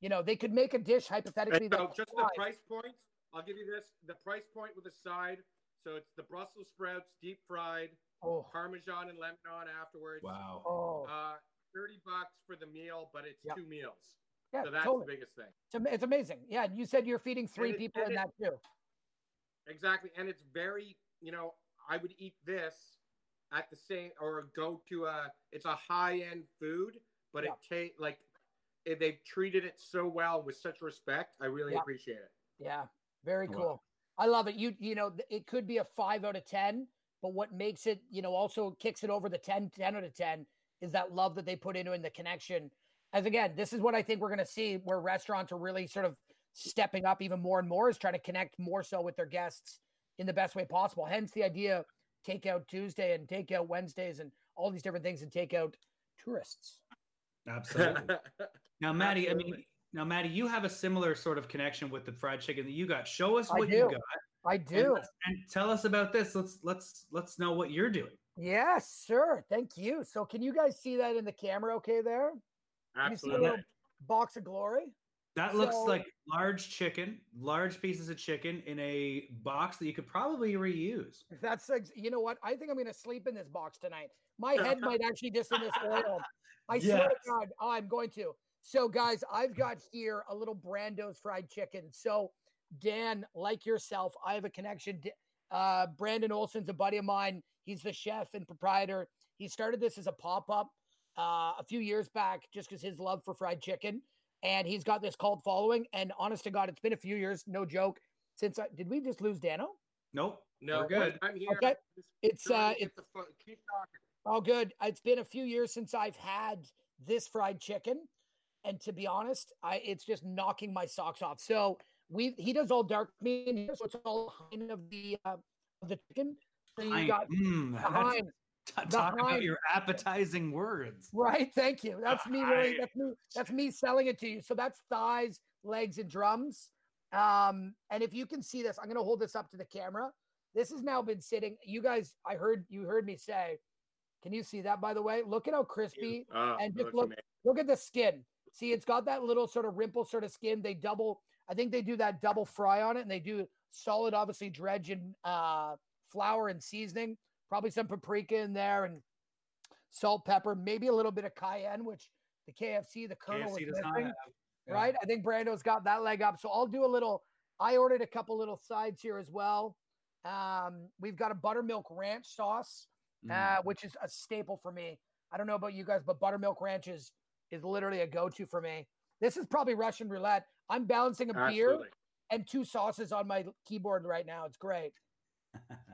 You know, they could make a dish hypothetically. So that just the price point. I'll give you this: the price point with a side. So it's the Brussels sprouts, deep fried, Oh, Parmesan and lemon on afterwards. Wow. oh, Uh, Thirty bucks for the meal, but it's Yep. two meals. Yeah, so that's totally. the biggest thing. It's, am- it's amazing. Yeah, and you said you're feeding three it- people in it- that too. Exactly, and it's very. You know, I would eat this at the same, or go to a. It's a high end food, but Yeah. it take like it, they've treated it so well with such respect. I really Yeah. appreciate it. Yeah, very Wow. cool. I love it. You you know, it could be a five out of ten, but what makes it, you know, also kicks it over the 10, 10 out of ten is that love that they put into it and the connection. As again, this is what I think we're gonna see where restaurants are really sort of stepping up even more and more is trying to connect more so with their guests in the best way possible. Hence the idea of takeout Tuesday and takeout Wednesdays and all these different things and takeout tourists. absolutely. Now, Maddie, I mean, now, Maddie, you have a similar sort of connection with the fried chicken that you got. Show us what you got I do. let's- and tell us about this. Let's let's let's know what you're doing. Yes, sure. Thank you. So can you guys see that in the camera okay there? Can you see a Absolutely. little box of glory? That looks So- like large chicken, large pieces of chicken in a box that you could probably reuse. That's ex- you know what? I think I'm gonna sleep in this box tonight. My head might actually just in this oil. I swear to God, I'm going to. So, guys, I've got here a little Brando's fried chicken. So, Dan, like yourself, I have a connection. D- Uh, Brandon Olsen's a buddy of mine. He's the chef and proprietor. He started this as a pop up uh, a few years back just because his love for fried chicken. And he's got this cult following. And honest to God, it's been a few years, no joke. Since I, did we just lose Dano? Nope. No, We're good. I'm here. Okay. It's uh, it's the fo- keep talking. Oh, good. It's been a few years since I've had this fried chicken, and to be honest, I it's just knocking my socks off. So we he does all dark meat in here, so it's all kind of the uh, of the chicken. So you got Mm, the that's- hind. Talk about your appetizing words. Right. Thank you. That's me. Really. That's me. That's me selling it to you. So that's thighs, legs, and drums. Um, and if you can see this, I'm going to hold this up to the camera. This has now been sitting. You guys, I heard you heard me say. Can you see that? By the way, look at how crispy. Oh, And just look- amazing. Look at the skin. See, it's got that little sort of wrinkle sort of skin. They double. I think they do that double fry on it, and they do solid, obviously dredge in uh, flour and seasoning. Probably some paprika in there and salt, pepper, maybe a little bit of cayenne, which the KFC, the Colonel KFC does missing. Yeah. right? I think Brando's got that leg up. So I'll do a little. I ordered a couple little sides here as well. Um, we've got a buttermilk ranch sauce, Mm. uh, which is a staple for me. I don't know about you guys, but buttermilk ranch is is literally a go-to for me. This is probably Russian roulette. I'm balancing a beer and two sauces on my keyboard right now. It's great.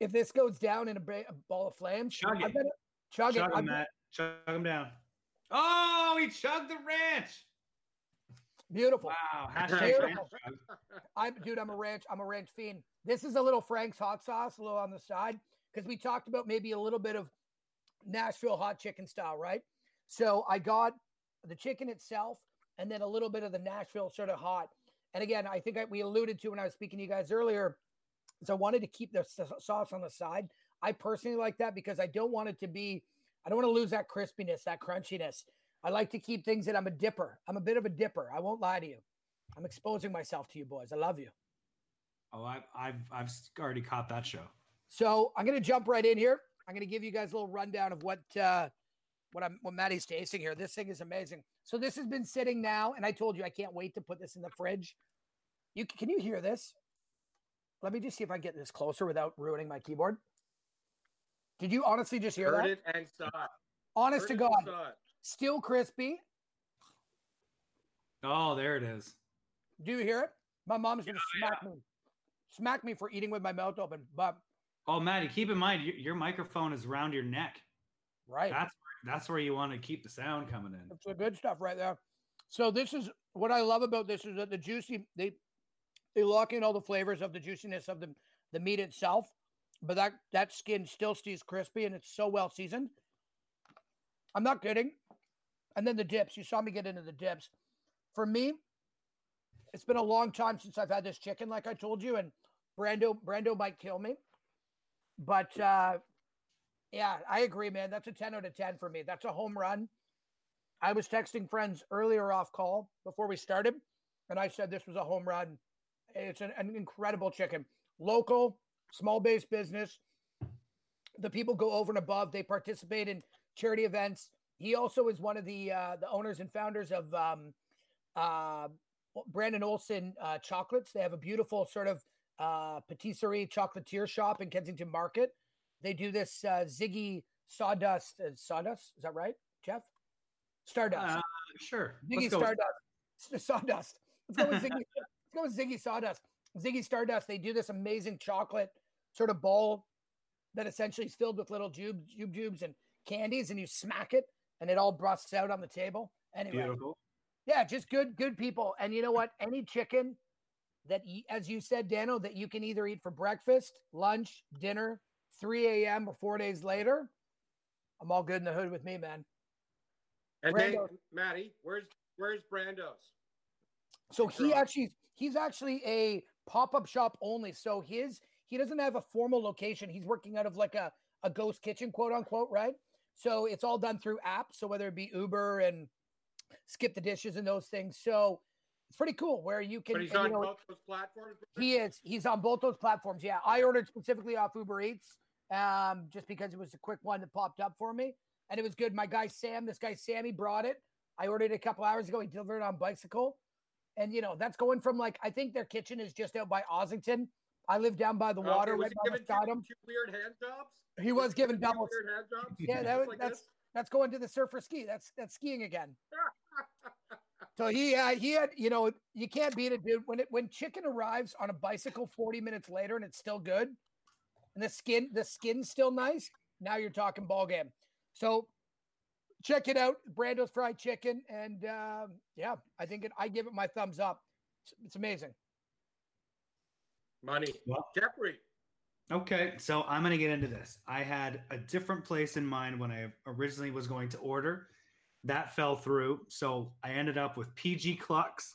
if this goes down in a, ba- a ball of flames, Chug I it. better chug, Chug it. him, I'm- Matt. Chug him down. Oh, he chugged the ranch. Beautiful. Wow. Beautiful. ranch. I'm dude, I'm a ranch, I'm a ranch fiend. This is a little Frank's hot sauce, a little on the side, because we talked about maybe a little bit of Nashville hot chicken style, right? So I got the chicken itself and then a little bit of the Nashville sort of hot. And again, I think I, we alluded to when I was speaking to you guys earlier. So I wanted to keep the sauce on the side. I personally like that because I don't want it to be, I don't want to lose that crispiness, that crunchiness. I like to keep things that I'm a dipper. I'm a bit of a dipper. I won't lie to you. I'm exposing myself to you boys. I love you. Oh, I've, I've, I've already caught that show. So I'm gonna jump right in here. I'm gonna give you guys a little rundown of what uh what I'm what Maddie's tasting here. This thing is amazing. So this has been sitting now, and I told you I can't wait to put this in the fridge. You can you hear this? Let me just see if I get this closer without ruining my keyboard. Did you honestly just hear Heard that? it and saw it. Honest Heard to it God, saw it. still crispy. Oh, there it is. Do you hear it? My mom's gonna smack me, smack me for eating with my mouth open. But Oh, Maddie, keep in mind your, your microphone is around your neck. right, That's that's where you want to keep the sound coming in. That's the good stuff right there. So this is what I love about this is that the juicy they they lock in all the flavors of the juiciness of the the meat itself, but that that skin still stays crispy and it's so well seasoned. I'm not kidding. And then the dips. You saw me get into the dips. For me, it's been a long time since I've had this chicken, like I told you, and Brando Brando might kill me. But uh yeah, I agree, man. That's a 10 out of 10 for me. That's a home run. I was texting friends earlier off call before we started, and I said this was a home run. It's an, an incredible chicken, local, small base business. The people go over and above. They participate in charity events. He also is one of the uh, the owners and founders of um, uh, Brandon Olsen uh, Chocolates. They have a beautiful sort of uh, patisserie chocolatier shop in Kensington Market. They do this uh, Ziggy Sawdust. Uh, sawdust, is that right, Jeff? Stardust. Uh, sure. Ziggy with- Stardust. S- Sawdust. Let's go with Ziggy. let's go with Ziggy Sawdust. Ziggy Stardust. They do this amazing chocolate sort of ball that essentially is filled with little jube, jube jubes and candies, and you smack it, and it all busts out on the table. Anyway, Beautiful. yeah, just good, good people. And you know what? Any chicken that, as you said, Dano, that you can either eat for breakfast, lunch, dinner, 3 a.m. or four days later, I'm all good in the hood with me, man. And hey, Brando's. Maddie, where's where's Brando's? So he actually he's actually a pop-up shop only. So his he doesn't have a formal location. He's working out of like a, a ghost kitchen, quote unquote, right? So it's all done through apps. So whether it be Uber and skip the dishes and those things. So it's pretty cool where you can But he's and, on you know, both those platforms. he is. He's on both those platforms. Yeah. I ordered specifically off Uber Eats um, just because it was a quick one that popped up for me. And it was good. My guy Sam, this guy Sammy brought it. I ordered it a couple hours ago. He delivered it on bicycle. And you know, that's going from like I think their kitchen is just out by Ossington. I live down by the water, Okay, right he by giving two, weird hand jobs? He was giving two doubles. Weird hand jobs? Yeah, that was, like that's this? that's going to the surfer ski. That's that's skiing again. So he uh, he had you know you can't beat it, dude. When it when chicken arrives on a bicycle forty minutes later and it's still good, and the skin the skin's still nice. Now you're talking ball game. So check it out, Brando's fried chicken, and um, yeah, I think it, I give it my thumbs up. It's, it's amazing. Money. Well- Jeffrey. Okay, so I'm going to get into this. I had a different place in mind when I originally was going to order. That fell through, so I ended up with PG Clucks.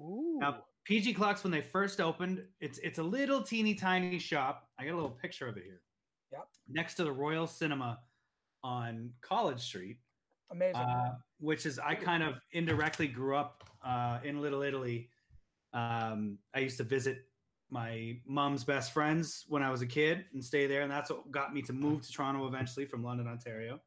Ooh. Now, PG Clucks, when they first opened, it's it's a little teeny tiny shop. I got a little picture of it here. Yep. Next to the Royal Cinema on College Street, Amazing. uh, which is I kind of indirectly grew up uh, in Little Italy. Um, I used to visit my mom's best friends when I was a kid and stay there, and that's what got me to move to Toronto eventually from London, Ontario.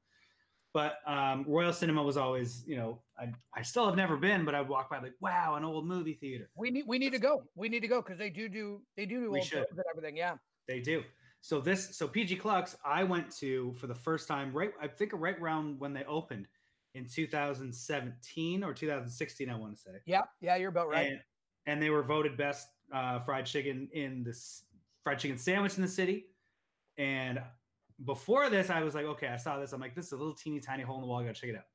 But um, Royal Cinema was always, you know, I, I still have never been, but I'd walk by like, wow, an old movie theater. we need we need to go. We need to go because they do do they do do We old should. and everything. Yeah. They do. So this, so PG Clucks, I went to for the first time, right? I think right around when they opened in 2017 or 2016, I want to say. Yeah. Yeah. You're about right. And, and they were voted best uh, fried chicken in this fried chicken sandwich in the city. And before this, I was like, okay, I saw this. I'm like, this is a little teeny tiny hole in the wall. I gotta check it out.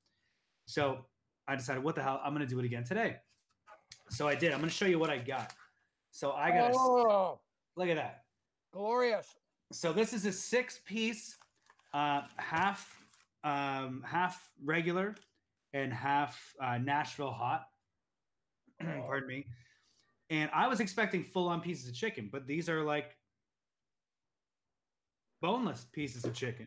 So I decided, what the hell? I'm gonna do it again today. So I did. I'm gonna show you what I got. So I got a oh, look at that. glorious. So this is a six piece, uh, half um, half regular and half uh, Nashville hot. Pardon me. And I was expecting full on pieces of chicken, but these are like boneless pieces of chicken,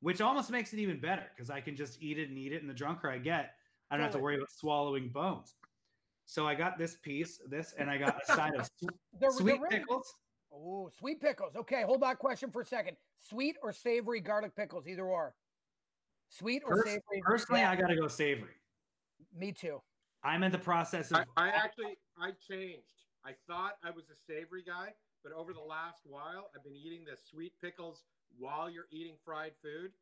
which almost makes it even better because I can just eat it and eat it. And the drunker I get, I don't have to worry about swallowing bones. So I got this piece, this, and I got a side of The, sweet the, pickles. Oh, sweet pickles. Okay, hold that question for a second. Sweet or savory garlic pickles, either or. Sweet or Pers- savory? Personally, Yeah, I got to go savory. me too. I'm in the process of. I, I actually I changed. I thought I was a savory guy, but over the last while, I've been eating the sweet pickles while you're eating fried food,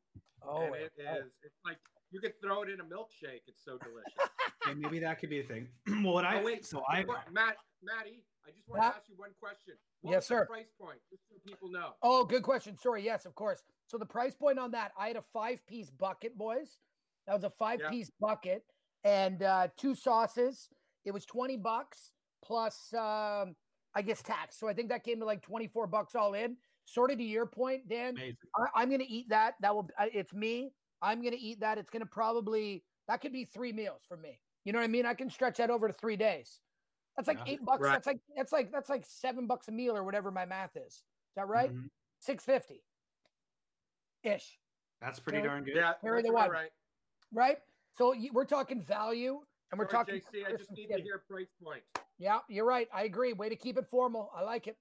Oh, and it oh. is. It's like you could throw it in a milkshake. It's so delicious. okay, maybe that could be a thing. well, what I oh wait, so I Matt, Matty, I just want Yeah. to ask you one question. What Yes, was the sir. price point, just so people know. Oh, good question. Sorry. Yes, of course. So the price point on that, I had a five piece bucket, boys. That was a five piece bucket and uh, two sauces. It was 20 bucks plus, um, I guess, tax. So I think that came to like 24 bucks all in. Sort of to your point, Dan, amazing. I, I'm going to eat that. That will, I- it's me. I'm going to eat that. It's going to probably, that could be three meals for me. You know what I mean? I can stretch that over to three days. That's like Yeah. eight bucks. Right. That's like, that's like, that's like seven bucks a meal or whatever my math is. Is that right? Mhm. 650 ish, That's pretty Carry- darn good. Yeah, Carry the one. right. right? So y- we're talking value and we're Sorry, talking. JC, I just need to hear price point. Yeah, you're right. I agree. Way to keep it formal. I like it.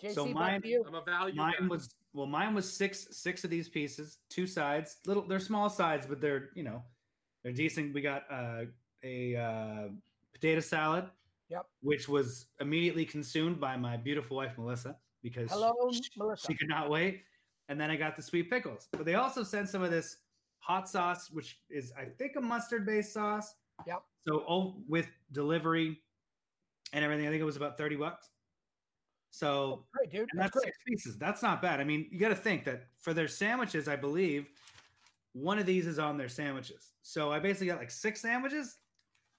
JC, So mine- you. I'm a value Mine guy. was well, mine was six six of these pieces, two sides. Little, they're small sides, but they're you know they're decent. We got uh, a uh, potato salad. Yep. Which was immediately consumed by my beautiful wife Melissa because Hello, she, Melissa. she could not wait. And then I got the sweet pickles. But they also sent some of this hot sauce, which is I think a mustard based sauce. Yep. So oh, with delivery and everything, I think it was about thirty bucks. So Great, dude. That's that's great. six pieces. That's not bad. I mean, you got to think that for their sandwiches, I believe one of these is on their sandwiches. So I basically got like six sandwiches,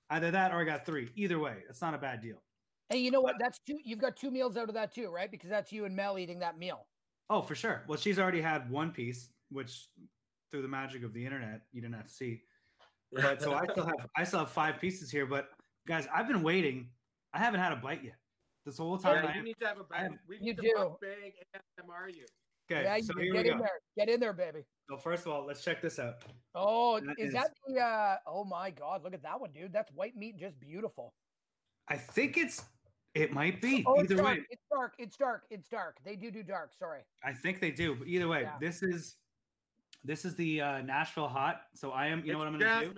either that or I got three. Either way, it's not a bad deal. And you know what? That's two. You've got two meals out of that too, right? Because that's you and Mel eating that meal. Oh, for sure. Well, she's already had one piece, which through the magic of the internet, you didn't have to see. But so I still have I still have five pieces here. But guys, I've been waiting. I haven't had a bite yet. This whole time. Yeah, I, you need to have a bite. have- We You need to do. mukbang ASMR you. Okay, yeah, so here get we in go. there. Get in there, baby. So first of all, let's check this out. Oh, That is is- that the? uh Oh my God! Look at that one, dude. That's white meat, just beautiful. I think it's it might be Oh, it's either dark. way. It's dark. It's dark. It's dark. They do do dark. Sorry. I think they do, but either way, Yeah. this is this is the uh, Nashville hot. So I am. You know what I'm gonna do?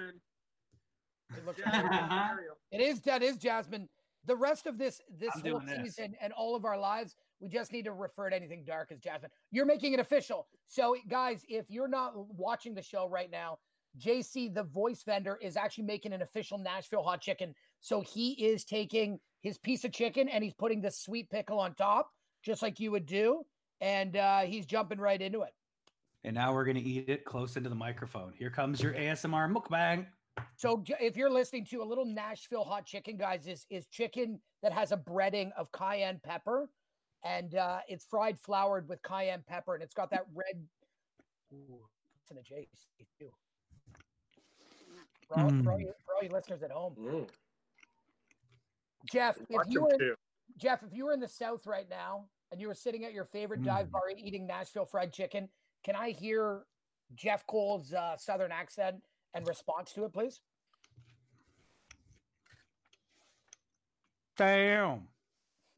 It looks. Uh-huh. It is that is Jasmine. The rest of this this I'm whole doing this. season and all of our lives, we just need to refer to anything dark as Jasmine. You're making it official. So guys, if you're not watching the show right now, JC, the voice vendor, is actually making an official Nashville hot chicken. So he is taking his piece of chicken and he's putting the sweet pickle on top, just like you would do. And uh, he's jumping right into it. And now we're gonna eat it close into the microphone. Here comes your ASMR mukbang. So if you're listening to a little Nashville hot chicken, guys, is is chicken that has a breading of cayenne pepper, and uh, it's fried floured with cayenne pepper, and it's got that red. Ooh, listen to Jace too. For all, for, all Mm. you, for all you listeners at home, Mm. Jeff, if you him were in. Jeff, if you were in the South right now and you were sitting at your favorite dive Mm. bar eating Nashville fried chicken, can I hear Jeff Cole's uh, Southern accent and response to it, please? Damn.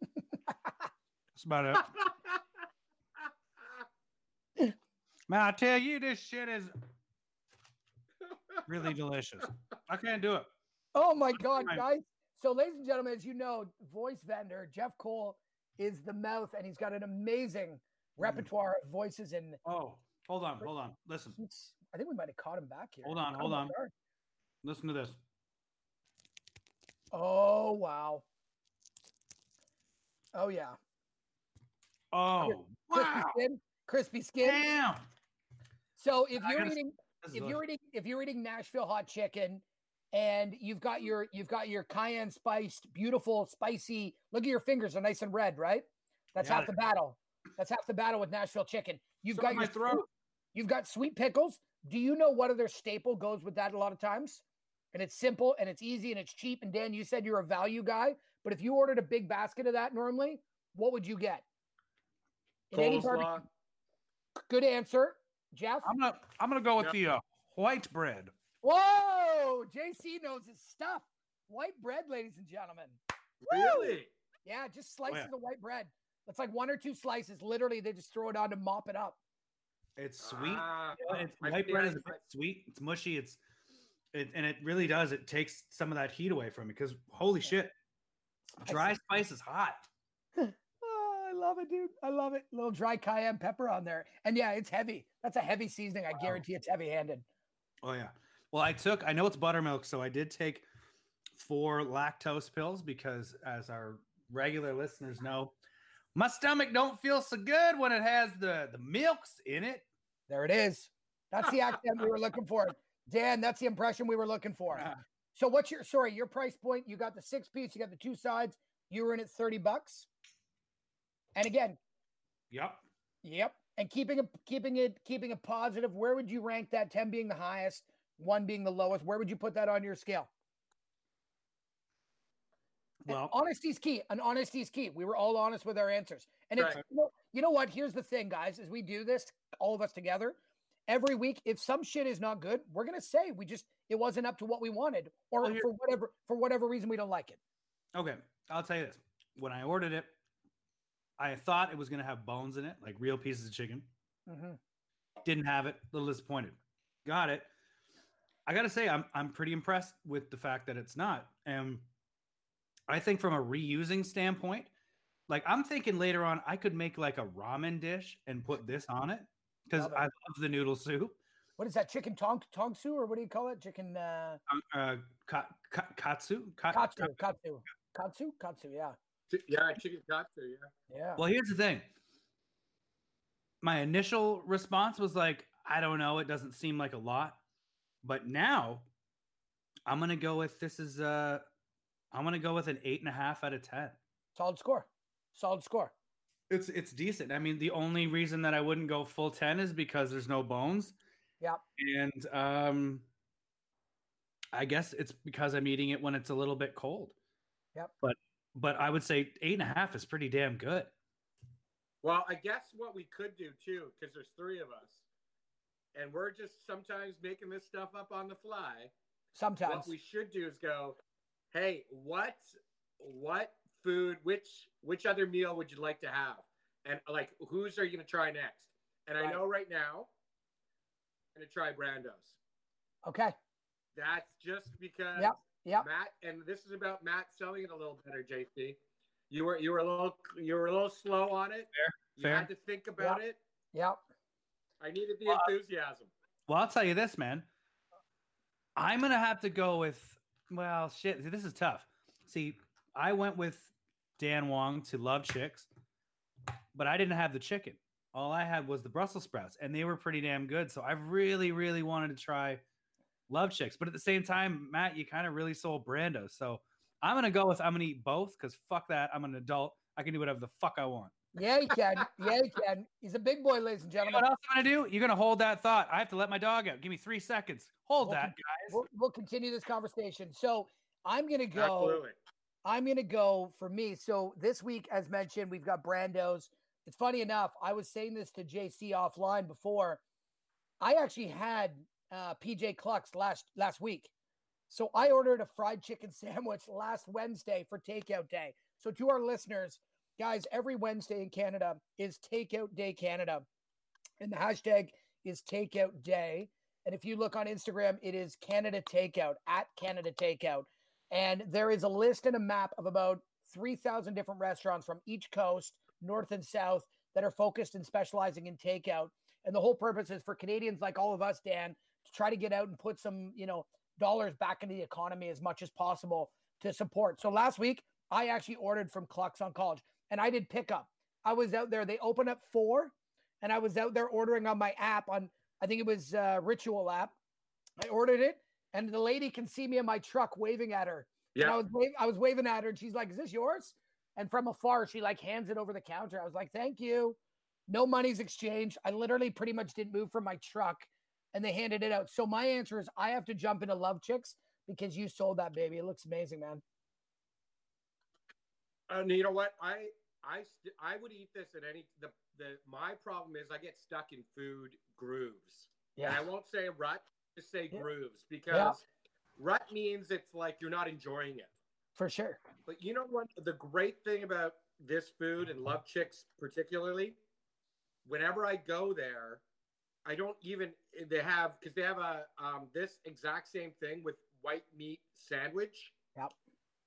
That's about it. Man, I tell you, this shit is really delicious. I can't do it. Oh my God, guys. So, ladies and gentlemen, as you know, voice vendor Jeff Cole is the mouth, and he's got an amazing repertoire of voices. And Oh, hold on, hold on. Listen, I think we might have caught him back here. Hold on, hold on. listen to this. Oh, wow. Oh, yeah. Oh, Crispy wow. skin. Crispy skin. Damn. So, if you're eating if you're eating if you're eating Nashville hot chicken and you've got your you've got your cayenne spiced beautiful spicy look at your fingers they're nice and red right that's Got half the battle that's half the battle with Nashville chicken you've So got your throat. you've got sweet pickles do you know what other staple goes with that a lot of times and it's simple and it's easy and it's cheap and Dan you said you're a value guy but if you ordered a big basket of that normally what would you get In any barbecue- Coleslaw. good answer Jeff I'm gonna I'm gonna go with Yep. the uh, white bread. Whoa, JC knows his stuff. White bread, ladies and gentlemen. Really? Yeah, just slices yeah. of white bread. It's like one or two slices. Literally, they just throw it on to mop it up. It's sweet. Ah, It's, white bread is a bit sweet. It's mushy. It's it, and it really does. It takes some of that heat away from it because holy shit, dry spice is hot. I love it, dude. I love it. little dry cayenne pepper on there. And yeah, it's heavy. That's a heavy seasoning. I guarantee it's heavy handed. Oh yeah. Well, I took. I know it's buttermilk, so I did take four lactose pills because, as our regular listeners know, my stomach don't feel so good when it has the the milks in it. There it is. That's the accent we were looking for. Dan, that's the impression we were looking for. Ah. So what's your sorry, your price point? You got the six piece, you got the two sides, you were in at 30 bucks. And again, Yep. Yep. And keeping it keeping it keeping it positive, where would you rank that 10 being the highest, one being the lowest? Where would you put that on your scale? And Well, honesty's key. And honesty's key. We were all honest with our answers. And Right. you, know, you know what? Here's the thing, guys, as we do this, all of us together, every week, if some shit is not good, we're gonna say we just it wasn't up to what we wanted, or Well, for whatever for whatever reason we don't like it. okay. I'll tell you this: when I ordered it, I thought it was going to have bones in it, like real pieces of chicken. Mhm. Didn't have it. A little disappointed. Got it. I got to say, I'm I'm pretty impressed with the fact that it's not. And I think from a reusing standpoint, like I'm thinking later on, I could make like a ramen dish and put this on it because I love the noodle soup. What is that? Chicken tong tongsu, or what do you call it? Chicken uh Um, Uh, ka, ka, katsu. Ka- katsu, katsu. Katsu? Katsu, yeah. Chi- Yeah, chicken katsu. Yeah. Yeah. Well, here's the thing. My initial response was like, I don't know, it doesn't seem like a lot. But now I'm gonna go with this is uh I'm gonna go with an eight and a half out of ten. Solid score. Solid score. It's it's decent. I mean, the only reason that I wouldn't go full 10 is because there's no bones. Yeah. And um I guess it's because I'm eating it when it's a little bit cold. Yep. But but I would say eight and a half is pretty damn good. Well, I guess what we could do too, because there's three of us, and we're just sometimes making this stuff up on the fly. Sometimes. What we should do is go, hey, what what food, which which other meal would you like to have? And like whose are you gonna try next? And I know right now I'm gonna try Brando's. okay. That's just because Yep, yep. Matt and this is about Matt selling it a little better, JC. You were you were a little you were a little slow on it. You fair. had to think about it. Yep. I needed the Well, enthusiasm. Well, I'll tell you this, man. I'm gonna have to go with well, shit. This is tough. See, I went with Dan Wong to Love Chicks, but I didn't have the chicken. All I had was the Brussels sprouts, and they were pretty damn good. So I really, really wanted to try Love Chicks, but at the same time, Matt, you kind of really sold Brando. So I'm gonna go with I'm gonna eat both because fuck that. I'm an adult. I can do whatever the fuck I want. Yeah, he can. Yeah, he can. He's a big boy, ladies and You know gentlemen. what else I'm gonna do? You're gonna hold that thought. I have to let my dog out. Give me three seconds. Hold Well, that, guys. We'll, we'll continue this conversation. So I'm gonna go. Absolutely. I'm going to go for me. So this week, as mentioned, we've got Brando's. It's funny enough. I was saying this to JC offline before. I actually had uh, PG Clucks last last week, so I ordered a fried chicken sandwich last Wednesday for takeout day. So to our listeners, guys, every Wednesday in Canada is Takeout Day Canada, and the hashtag is Takeout Day. And if you look on Instagram, it is Canada Takeout at Canada Takeout. And there is a list and a map of about 3,000 different restaurants from each coast, north and south, that are focused and specializing in takeout. And the whole purpose is for Canadians like all of us, Dan, to try to get out and put some, you know, dollars back into the economy as much as possible to support. So last week, I actually ordered from Clucks on College and I did pickup. I was out there. They opened up four, and I was out there ordering on my app on, I think it was uh, Ritual app. I ordered it, and the lady can see me in my truck waving at her. And I was wa- I was waving at her, and she's like, "Is this yours?" And from afar, she like hands it over the counter. I was like, "Thank you." No money's exchanged. I literally pretty much didn't move from my truck, and they handed it out. So my answer is, I have to jump into Love Chicks because you sold that baby. It looks amazing, man. And you know what? I I st- I would eat this at any the the my problem is I get stuck in food grooves. And I won't say rut, just say Yeah. grooves because rut means it's like you're not enjoying it. for sure. But you know what? The great thing about this food and Love Chicks particularly, whenever I go there, I don't even they have because they have a um, this exact same thing with white meat sandwich. Yep.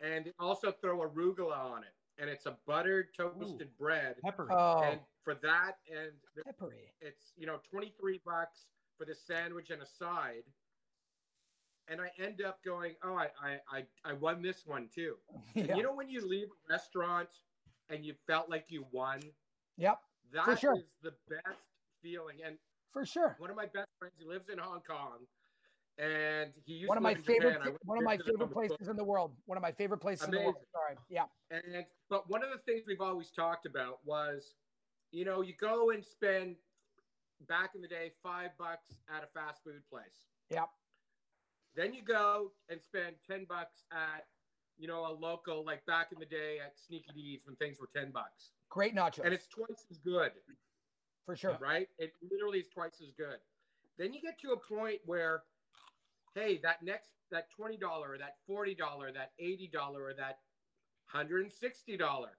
And they also throw arugula on it, and it's a buttered toasted bread. Peppery. Oh, And for that, and the- peppery. it's you know 23 bucks for the sandwich and a side and i end up going oh i i i, I won this one too Yeah. you know when you leave a restaurant and you felt like you won Yep, That is sure. the best feeling and for sure. one of my best friends he lives in hong kong and he used One to of my live in Japan. favorite one of my favorite on the boat. places in the world. One of my favorite places in the world. Sorry. Yeah. And but one of the things we've always talked about was, you know, you go and spend back in the day five bucks at a fast food place. Yep. Then you go and spend ten bucks at, you know, a local like back in the day at Sneaky Dee's when things were ten bucks, Great nachos. and it's twice as good, for sure. right? It literally is twice as good. Then you get to a point where, hey, that next that twenty dollar, or that forty dollar, that eighty dollar, or that hundred and sixty dollar,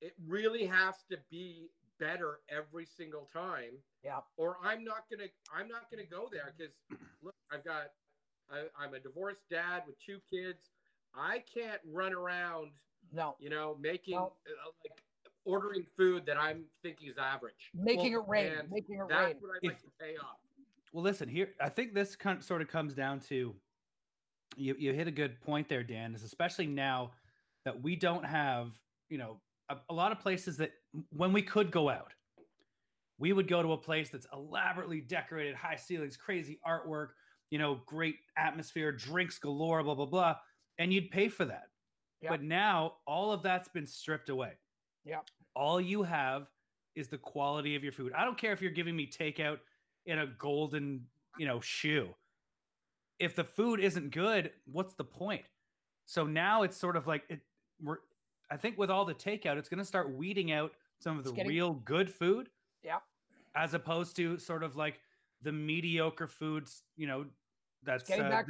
it really has to be better every single time Yeah. or I'm not gonna I'm not gonna go there because look, I've got I, I'm a divorced dad with two kids. I can't run around, No. you know, making No. uh, like ordering food that I'm thinking is average. Making Well, it rain. Making it That's rain. what I'd If- like to pay off. Well, listen here. I think this kind of, sort of comes down to you. You hit a good point there, Dan. Is especially now that we don't have, you know, a, a lot of places that when we could go out, we would go to a place that's elaborately decorated, high ceilings, crazy artwork, you know, great atmosphere, drinks galore, blah blah blah, and you'd pay for that. Yep. But now all of that's been stripped away. Yep. All you have is the quality of your food. I don't care if you're giving me takeout in a golden, you know, shoe. If the food isn't good, what's the point? So now it's sort of like it. We're, I think with all the takeout, it's going to start weeding out some of the getting- real good food. Yeah. As opposed to sort of like the mediocre foods, you know, that's getting uh, back-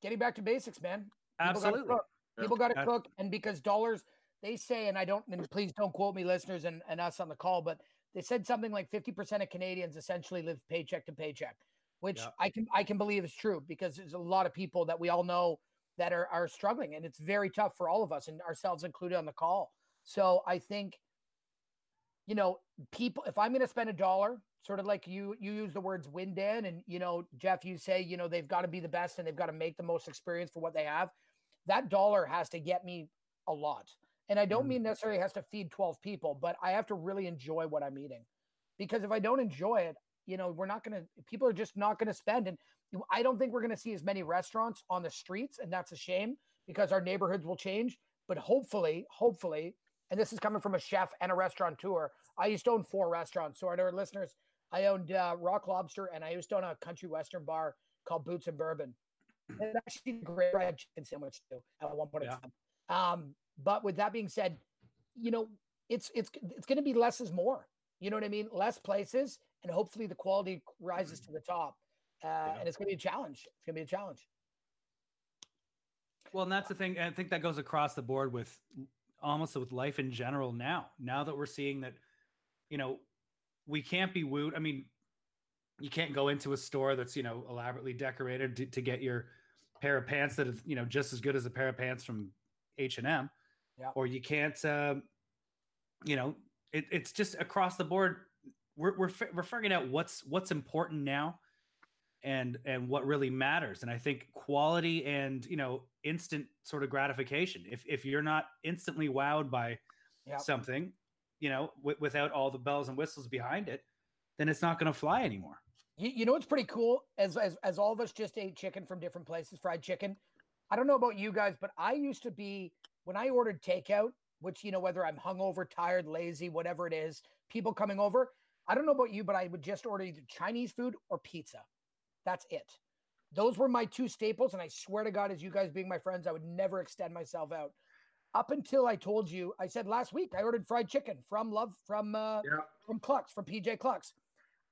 Getting back to basics, man. People gotta absolutely. cook. People got to cook, and because dollars, they say, and I don't, and please don't quote me, listeners, and, and us on the call, but they said something like fifty percent of Canadians essentially live paycheck to paycheck, which Yeah. I can I can believe is true because there's a lot of people that we all know that are are struggling, and it's very tough for all of us, and ourselves included on the call. So I think, you know, people, if I'm going to spend a dollar, sort of like you you use the words win, Dan, and you know, Jeff, you say, you know, they've got to be the best and they've got to make the most experience for what they have that dollar has to get me a lot. And I don't mean necessarily has to feed 12 people, but I have to really enjoy what I'm eating. Because if I don't enjoy it, you know, we're not going to, people are just not going to spend. And I don't think we're going to see as many restaurants on the streets. And that's a shame because our neighborhoods will change. But hopefully, hopefully, and this is coming from a chef and a restaurateur. I used to own four restaurants. So, our listeners, I owned uh, Rock Lobster and I used to own a country western bar called Boots and Bourbon. And actually, great fried chicken sandwich too at one point Yeah. in time. Um, but with that being said, you know, it's it's it's going to be less is more. You know what I mean? Less places, and hopefully the quality rises to the top. Uh, And it's going to be a challenge. It's going to be a challenge. Well, and that's the thing. I think that goes across the board with almost with life in general now. Now that we're seeing that, you know, we can't be wooed. I mean, you can't go into a store that's, you know, elaborately decorated to, to get your pair of pants that is, you know, just as good as a pair of pants from H&M. Yeah. Or you can't, um, you know, it, it's just across the board. We're, we're, we're figuring out what's, what's important now and and what really matters and i think quality and you know instant sort of gratification if if you're not instantly wowed by Yep. something you know w- without all the bells and whistles behind it then it's not going to fly anymore You, you know what's pretty cool? As, as as all of us just ate chicken from different places, fried chicken. I don't know about you guys, but I used to be when I ordered takeout, which you know whether I'm hungover, tired, lazy, whatever it is, people coming over. I don't know about you, but I would just order either Chinese food or pizza. That's it. Those were my two staples, and I swear to God, as you guys being my friends, I would never extend myself out. Up until I told you, I said last week I ordered fried chicken from Love from uh, Yeah. from Clucks from PG Clucks.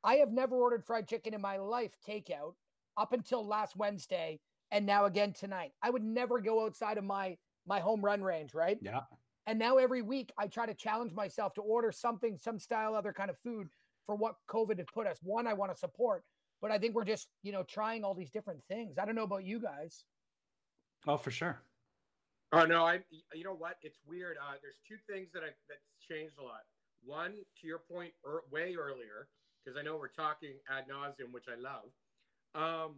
I have never ordered fried chicken in my life takeout up until last Wednesday and now again tonight. I would never go outside of my my home run range, right? Yeah. And now every week I try to challenge myself to order something, some style, other kind of food for what COVID has put us. One, I want to support, but I think we're just, you know, trying all these different things. I don't know about you guys. oh for sure Oh no, I. You know what? It's weird. Uh, there's two things that I that's changed a lot. One, to your point, er, way earlier, because I know we're talking ad nauseum, which I love. Um,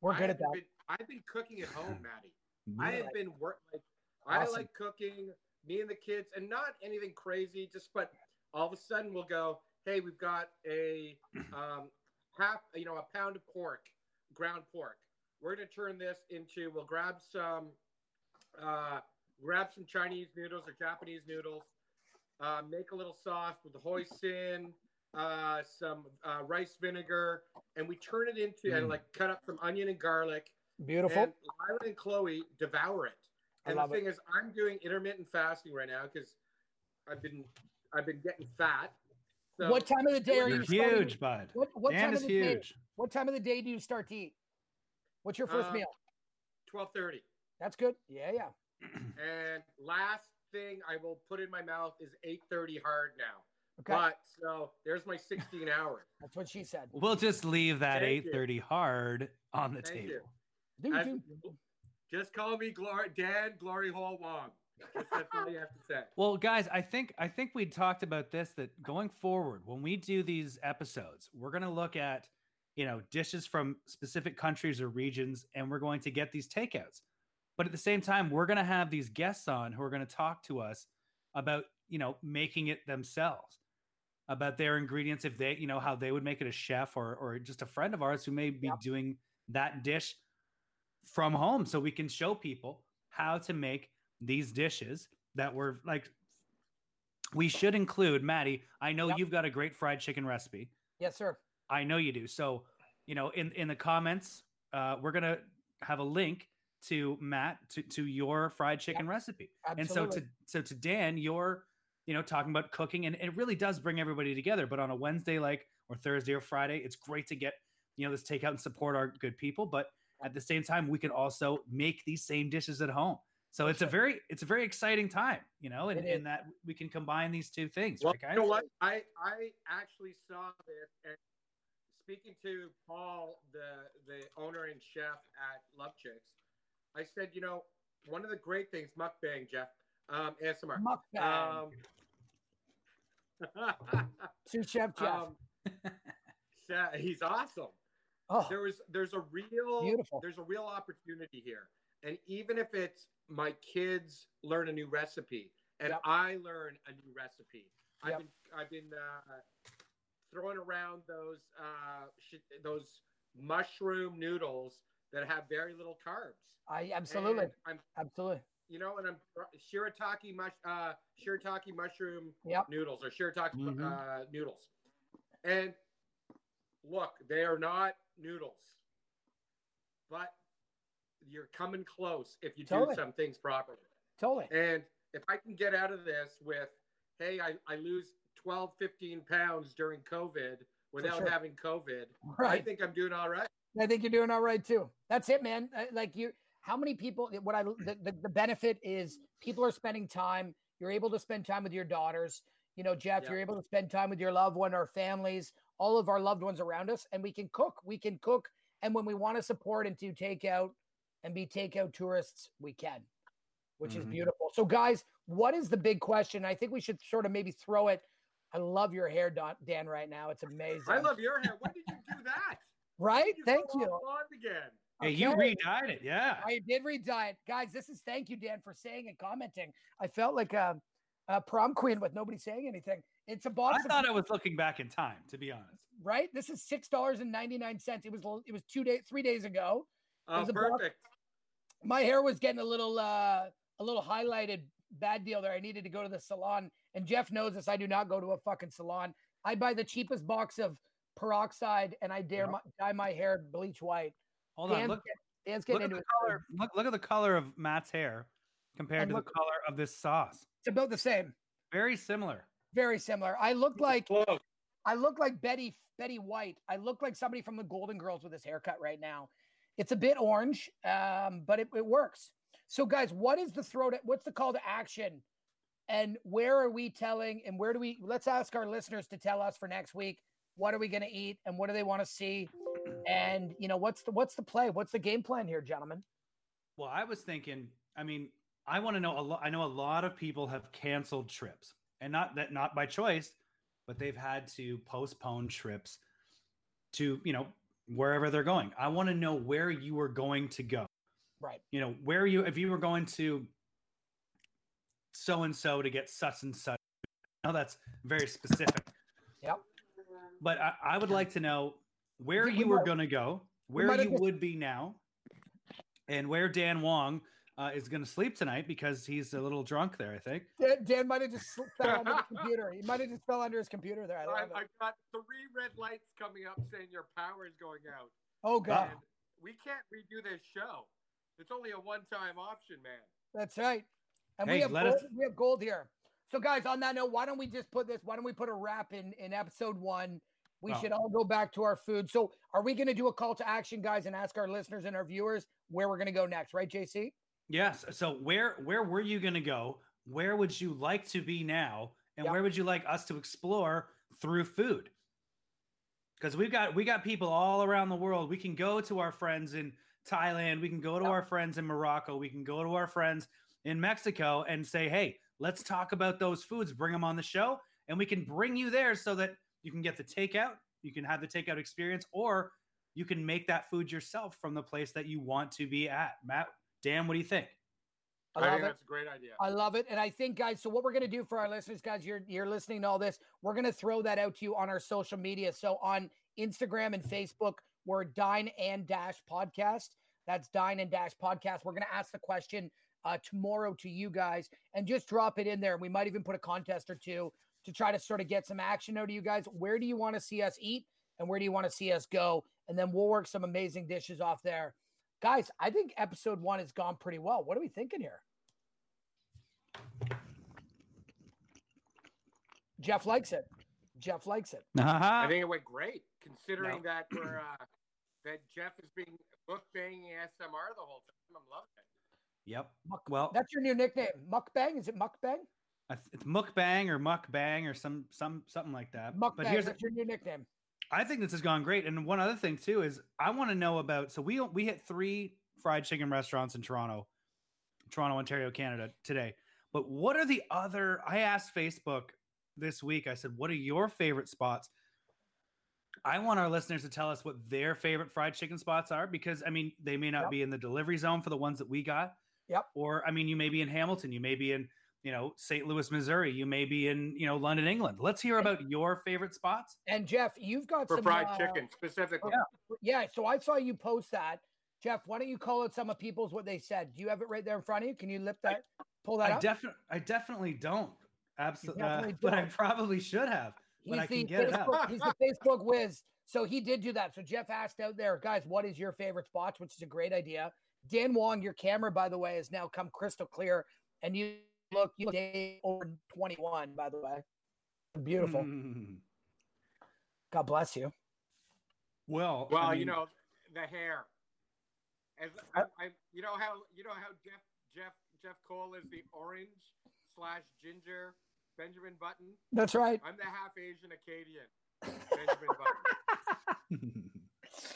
We're good at haven't that. Been, I've been cooking at home, Maddie. I have been work like I like cooking. Me and the kids, and not anything crazy. Just but all of a sudden we'll go. Hey, we've got a um, half, you know, a pound of pork, ground pork. We're gonna turn this into. We'll grab some, uh, grab some Chinese noodles or Japanese noodles. Uh, make a little sauce with the hoisin, uh, some uh, rice vinegar, and we turn it into and Mm. like cut up some onion and garlic. Beautiful. And Lila and Chloe devour it. I And the thing is, I'm doing intermittent fasting right now because I've been I've been getting fat. So what time of the day are You're starting- huge bud What what Dan time is of the day? huge What time of the day do you start to eat? What's your first Uh, meal? Twelve thirty. That's good. Yeah, yeah. And last thing I will put in my mouth is eight thirty hard now. Okay. But so there's my 16 hours. That's what she said. we'll just leave that Thank you. 830 hard on the Thank table you. Dude, As- Just call me Glory Dan Glory Hall Wong. Just, that's all you have to say. Well, guys, I think I think we talked about this that going forward, when we do these episodes, we're going to look at you know dishes from specific countries or regions, and we're going to get these takeouts. But at the same time, we're going to have these guests on who are going to talk to us about you know making it themselves, about their ingredients, if they you know how they would make it a chef or or just a friend of ours who may be Yep. doing that dish from home, so we can show people how to make these dishes that were like we should include Maddie. I know Yep. you've got a great fried chicken recipe. Yes, sir. I know you do. So, you know, in in the comments, uh, we're gonna have a link to Matt to to your fried chicken recipe. Absolutely. And so to so to Dan, you're you know talking about cooking, and it really does bring everybody together. But on a Wednesday, like or Thursday or Friday, it's great to get you know this takeout and support our good people. But at the same time, we can also make these same dishes at home. So it's a very it's a very exciting time, you know, and It is. in that we can combine these two things, Well, right, you know what? I I actually saw this and speaking to Paul, the the owner and chef at Love Chicks, I said, you know, one of the great things, mukbang, Jeff, um, ASMR. Mukbang. Um, Sous Chef Jeff. um, he's awesome. Oh, There was there's a real Beautiful. there's a real opportunity here, and even if it's my kids learn a new recipe and Yep. I learn a new recipe, I've Yep. been I've been uh, throwing around those uh, sh- those mushroom noodles that have very little carbs. I absolutely, And I'm absolutely. you know, and I'm shirataki mush, uh, shirataki mushroom Yep. noodles or shirataki Mhm. uh, noodles. And look, they are not noodles, but you're coming close if you do some things properly. Totally. And if I can get out of this with, hey, I, I lose 12, 15 pounds during COVID without sure. having COVID, I think I'm doing all right. I think you're doing all right too. That's it, man. Uh, Like you, how many people? What I the, the, the benefit is people are spending time. You're able to spend time with your daughters. You know, Jeff, Yeah. you're able to spend time with your loved one, or families, all of our loved ones around us, and we can cook. We can cook, and when we want to support and do takeout and be takeout tourists, we can, which is Mhm. beautiful. So, guys, what is the big question? I think we should sort of maybe throw it. I love your hair, Dan, right now. It's amazing. I love your hair. When did you do that? right. When did Thank you. all blonde again. Hey, you Okay. re-dyed it, yeah. I did read it, guys. This is thank you, Dan, for saying and commenting. I felt like a, a prom queen with nobody saying anything. It's a box of thought I was looking back in time, to be honest. right. This is six dollars and ninety nine cents. It was it was two days, three days ago. Oh, was a box- perfect. My hair was getting a little uh a little highlighted. Bad deal there. I needed to go to the salon, and Jeff knows this. I do not go to a fucking salon. I buy the cheapest box of peroxide, and I dare Yeah. my, dye my hair bleach white. Hold Dan's on, look, get- Dan's getting at into the it. color. Look, look at the color of Matt's hair compared And to look- the color of this sauce. It's about the same. Very similar. Very similar. I look like Close. I look like Betty Betty White. I look like somebody from the Golden Girls with this haircut right now. It's a bit orange, um, but it, it works. So, guys, what is the throw to what's the call to action? And where are we telling and where do we let's ask our listeners to tell us for next week what are we going to eat and what do they want to see? And you know, what's the what's the play? What's the game plan here, gentlemen? Well, I was thinking, I mean, I want to know a lot. I know a lot of people have canceled trips, and not that not by choice, but they've had to postpone trips to you know wherever they're going. I want to know where you were going to go. Right. You know where you if you were going to so and so to get such and such. Now that's very specific. Yep. But I, I would like to know where We you were going to go, where might you would be now, and where Dan Wong uh, is going to sleep tonight because he's a little drunk there. I think. Dan, Dan might have just fell under the computer. He might have just fell under his computer there. I I, love. I've got three red lights coming up saying your power is going out. Oh god. And we can't redo this show. It's only a one-time option, man. That's right. And we have let gold, us- we have gold here. So guys, on that note, why don't we just put this? Why don't we put a wrap in in episode one? We Oh. should all go back to our food. So are we going to do a call to action, guys, and ask our listeners and our viewers where we're going to go next? Right, JC? Yes. So where where were you going to go? Where would you like to be now? And Yep. where would you like us to explore through food? Because we've got we got people all around the world. We can go to our friends in Thailand. We can go to Yep. our friends in Morocco. We can go to our friends in Mexico and say, "Hey, let's talk about those foods. Bring them on the show, and we can bring you there so that you can get the takeout. You can have the takeout experience, or you can make that food yourself from the place that you want to be at." Matt, Dan, what do you think? I I, love think it. that's a great idea. I love it. And I think, guys, so what we're going to do for our listeners, guys, you're, you're listening to all this. We're going to throw that out to you on our social media. So on Instagram and Facebook, we're Dine and Dash Podcast. That's Dine and Dash Podcast. We're going to ask the question uh, tomorrow to you guys and just drop it in there. We might even put a contest or two to try to sort of get some action out of you guys. Where do you want to see us eat and where do you want to see us go? And then we'll work some amazing dishes off there. Guys, I think episode one has gone pretty well. What are we thinking here? Jeff likes it. Jeff likes it. I think it went great, considering that we're uh, that Jeff is being mukbanging SMR the whole time. I'm loving it. Yep. Muck- Well, That's your new nickname. Mukbang? Is it mukbang? It's mukbang or mukbang or some some something like that. Mukbang. But here's the, That's your new nickname. I think this has gone great. And one other thing too is I want to know about. So we we hit three fried chicken restaurants in Toronto, Toronto, Ontario, Canada today. But what are the other? I asked Facebook this week. I said, "What are your favorite spots?" I want our listeners to tell us what their favorite fried chicken spots are because I mean they may not Yep. be in the delivery zone for the ones that we got. Yep. Or I mean you may be in Hamilton, you may be in you know St. Louis, Missouri, you may be in you know London, England. Let's hear about your favorite spots. And Jeff, you've got For some fried uh, chicken specifically. Yeah, yeah. so I saw you post that. Jeff, why don't you call out some of people's what they said? Do you have it right there in front of you? Can you lift that, pull that I up? definitely, I definitely don't. Absolutely, definitely but I don't. probably should have. But I can get it. Facebook, he's the Facebook whiz. So he did do that. So Jeff asked out there, guys, what is your favorite spots? Which is a great idea. Dan Wong, your camera, by the way, has now come crystal clear, and you look you look day over 21, by the way. Beautiful. Mm. God bless you. Well, Well, I you know, the hair. As I, I, you know how you know how Jeff Jeff Jeff Cole is the orange slash ginger Benjamin Button. That's right. I'm the half Asian Acadian Benjamin Button.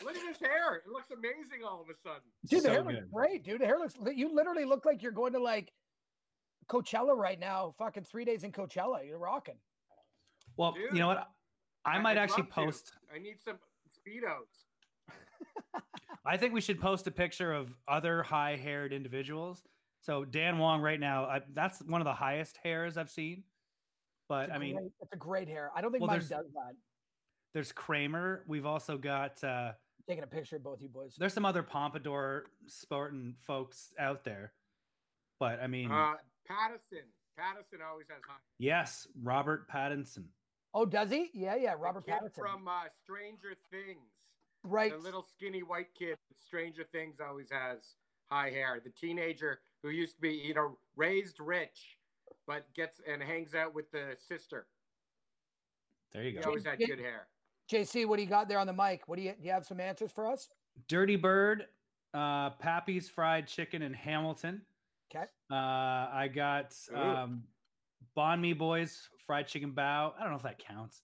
Look at his hair; it looks amazing all of a sudden. Dude, the So hair looks good. great, dude. The hair looks you literally look like you're going to like Coachella right now. Fucking three days in Coachella. You're rocking. well, Dude, you know what? I might I'd actually love to. post. I need some speedos. I think we should post a picture of other high-haired individuals. So Dan Wong right now, I, that's one of the highest hairs I've seen. But I mean, great- it's a great hair. I don't think Well, mine does that. there's Kramer. We've also got uh, Taking a picture of both you boys. there's some other pompadour sporting folks out there. But I mean, Uh, Pattinson. Pattinson always has high. yes, Robert Pattinson. Oh, does he? Yeah, yeah. The Robert kid Pattinson. from uh, Stranger Things. right. The little skinny white kid Stranger Things always has high hair. The teenager who used to be, you know, raised rich, but gets and hangs out with the sister. There you He go. always had good hair. JC, what do you got there on the mic? What do you do? You have some answers for us? Dirty Bird, uh, Pappy's Fried Chicken in Hamilton. Okay. Uh, I got um, Banh Mi Boys Fried Chicken Bao. I don't know if that counts.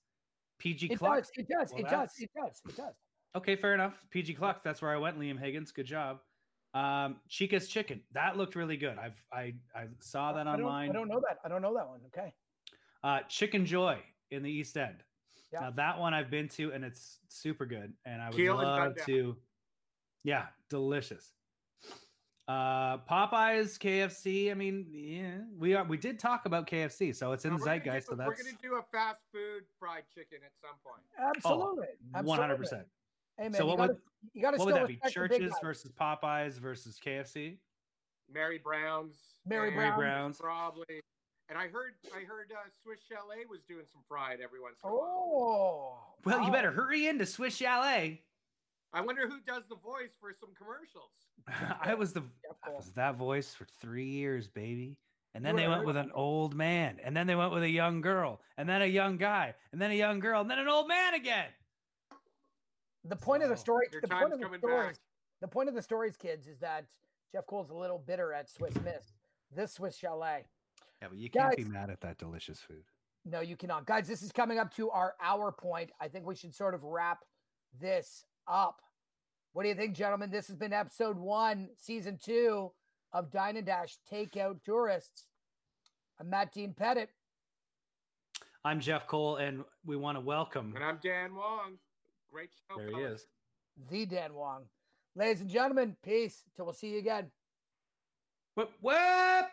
PG It Cluck. does. It does. Well, it does. It does. It does. Okay, fair enough. PG Cluck. That's where I went. Liam Higgins. Good job. Um, Chica's Chicken. That looked really good. I've I I saw that I don't, online. I don't know that. I don't know that one. Okay. Uh, Chicken Joy in the East End. Yeah. Now that one I've been to and it's super good. And I would Keel love to. Yeah, delicious. Uh, Popeyes, KFC. I mean, yeah, we are. We did talk about KFC, so it's in the zeitgeist. do- So that's We're going to do a fast food fried chicken at some point. Absolutely. one hundred percent. Hey man, So what would you gotta what would that be? respect the big Church's versus Popeyes versus KFC. Mary Brown's. Mary and Brown's. Brown's. Probably. And I heard I heard uh, Swiss Chalet was doing some fried every once in a while. Oh. Well, you better hurry into Swiss Chalet. I wonder who does the voice for some commercials. I was the I was that voice for three years, baby. And then they went with an old man, and then they went with a young girl, and then a young guy, and then a young girl, and then an old man again. The point of the story. Your The time's point of the coming stories. back. The point of the stories, kids, is that Jeff Cole's a little bitter at Swiss Miss. This Swiss Chalet. Yeah, but you can't be mad at that delicious food. No, you cannot. Guys, this is coming up to our hour point. I think we should sort of wrap this up. What do you think, gentlemen? This has been episode one, season two of Dine and Dash Takeout Tourists. I'm Matt Dean Pettit. I'm Jeff Cole, and we want to welcome. And I'm Dan Wong. Great show. There he fellas. is. the Dan Wong. Ladies and gentlemen, peace till we'll see you again. Well, well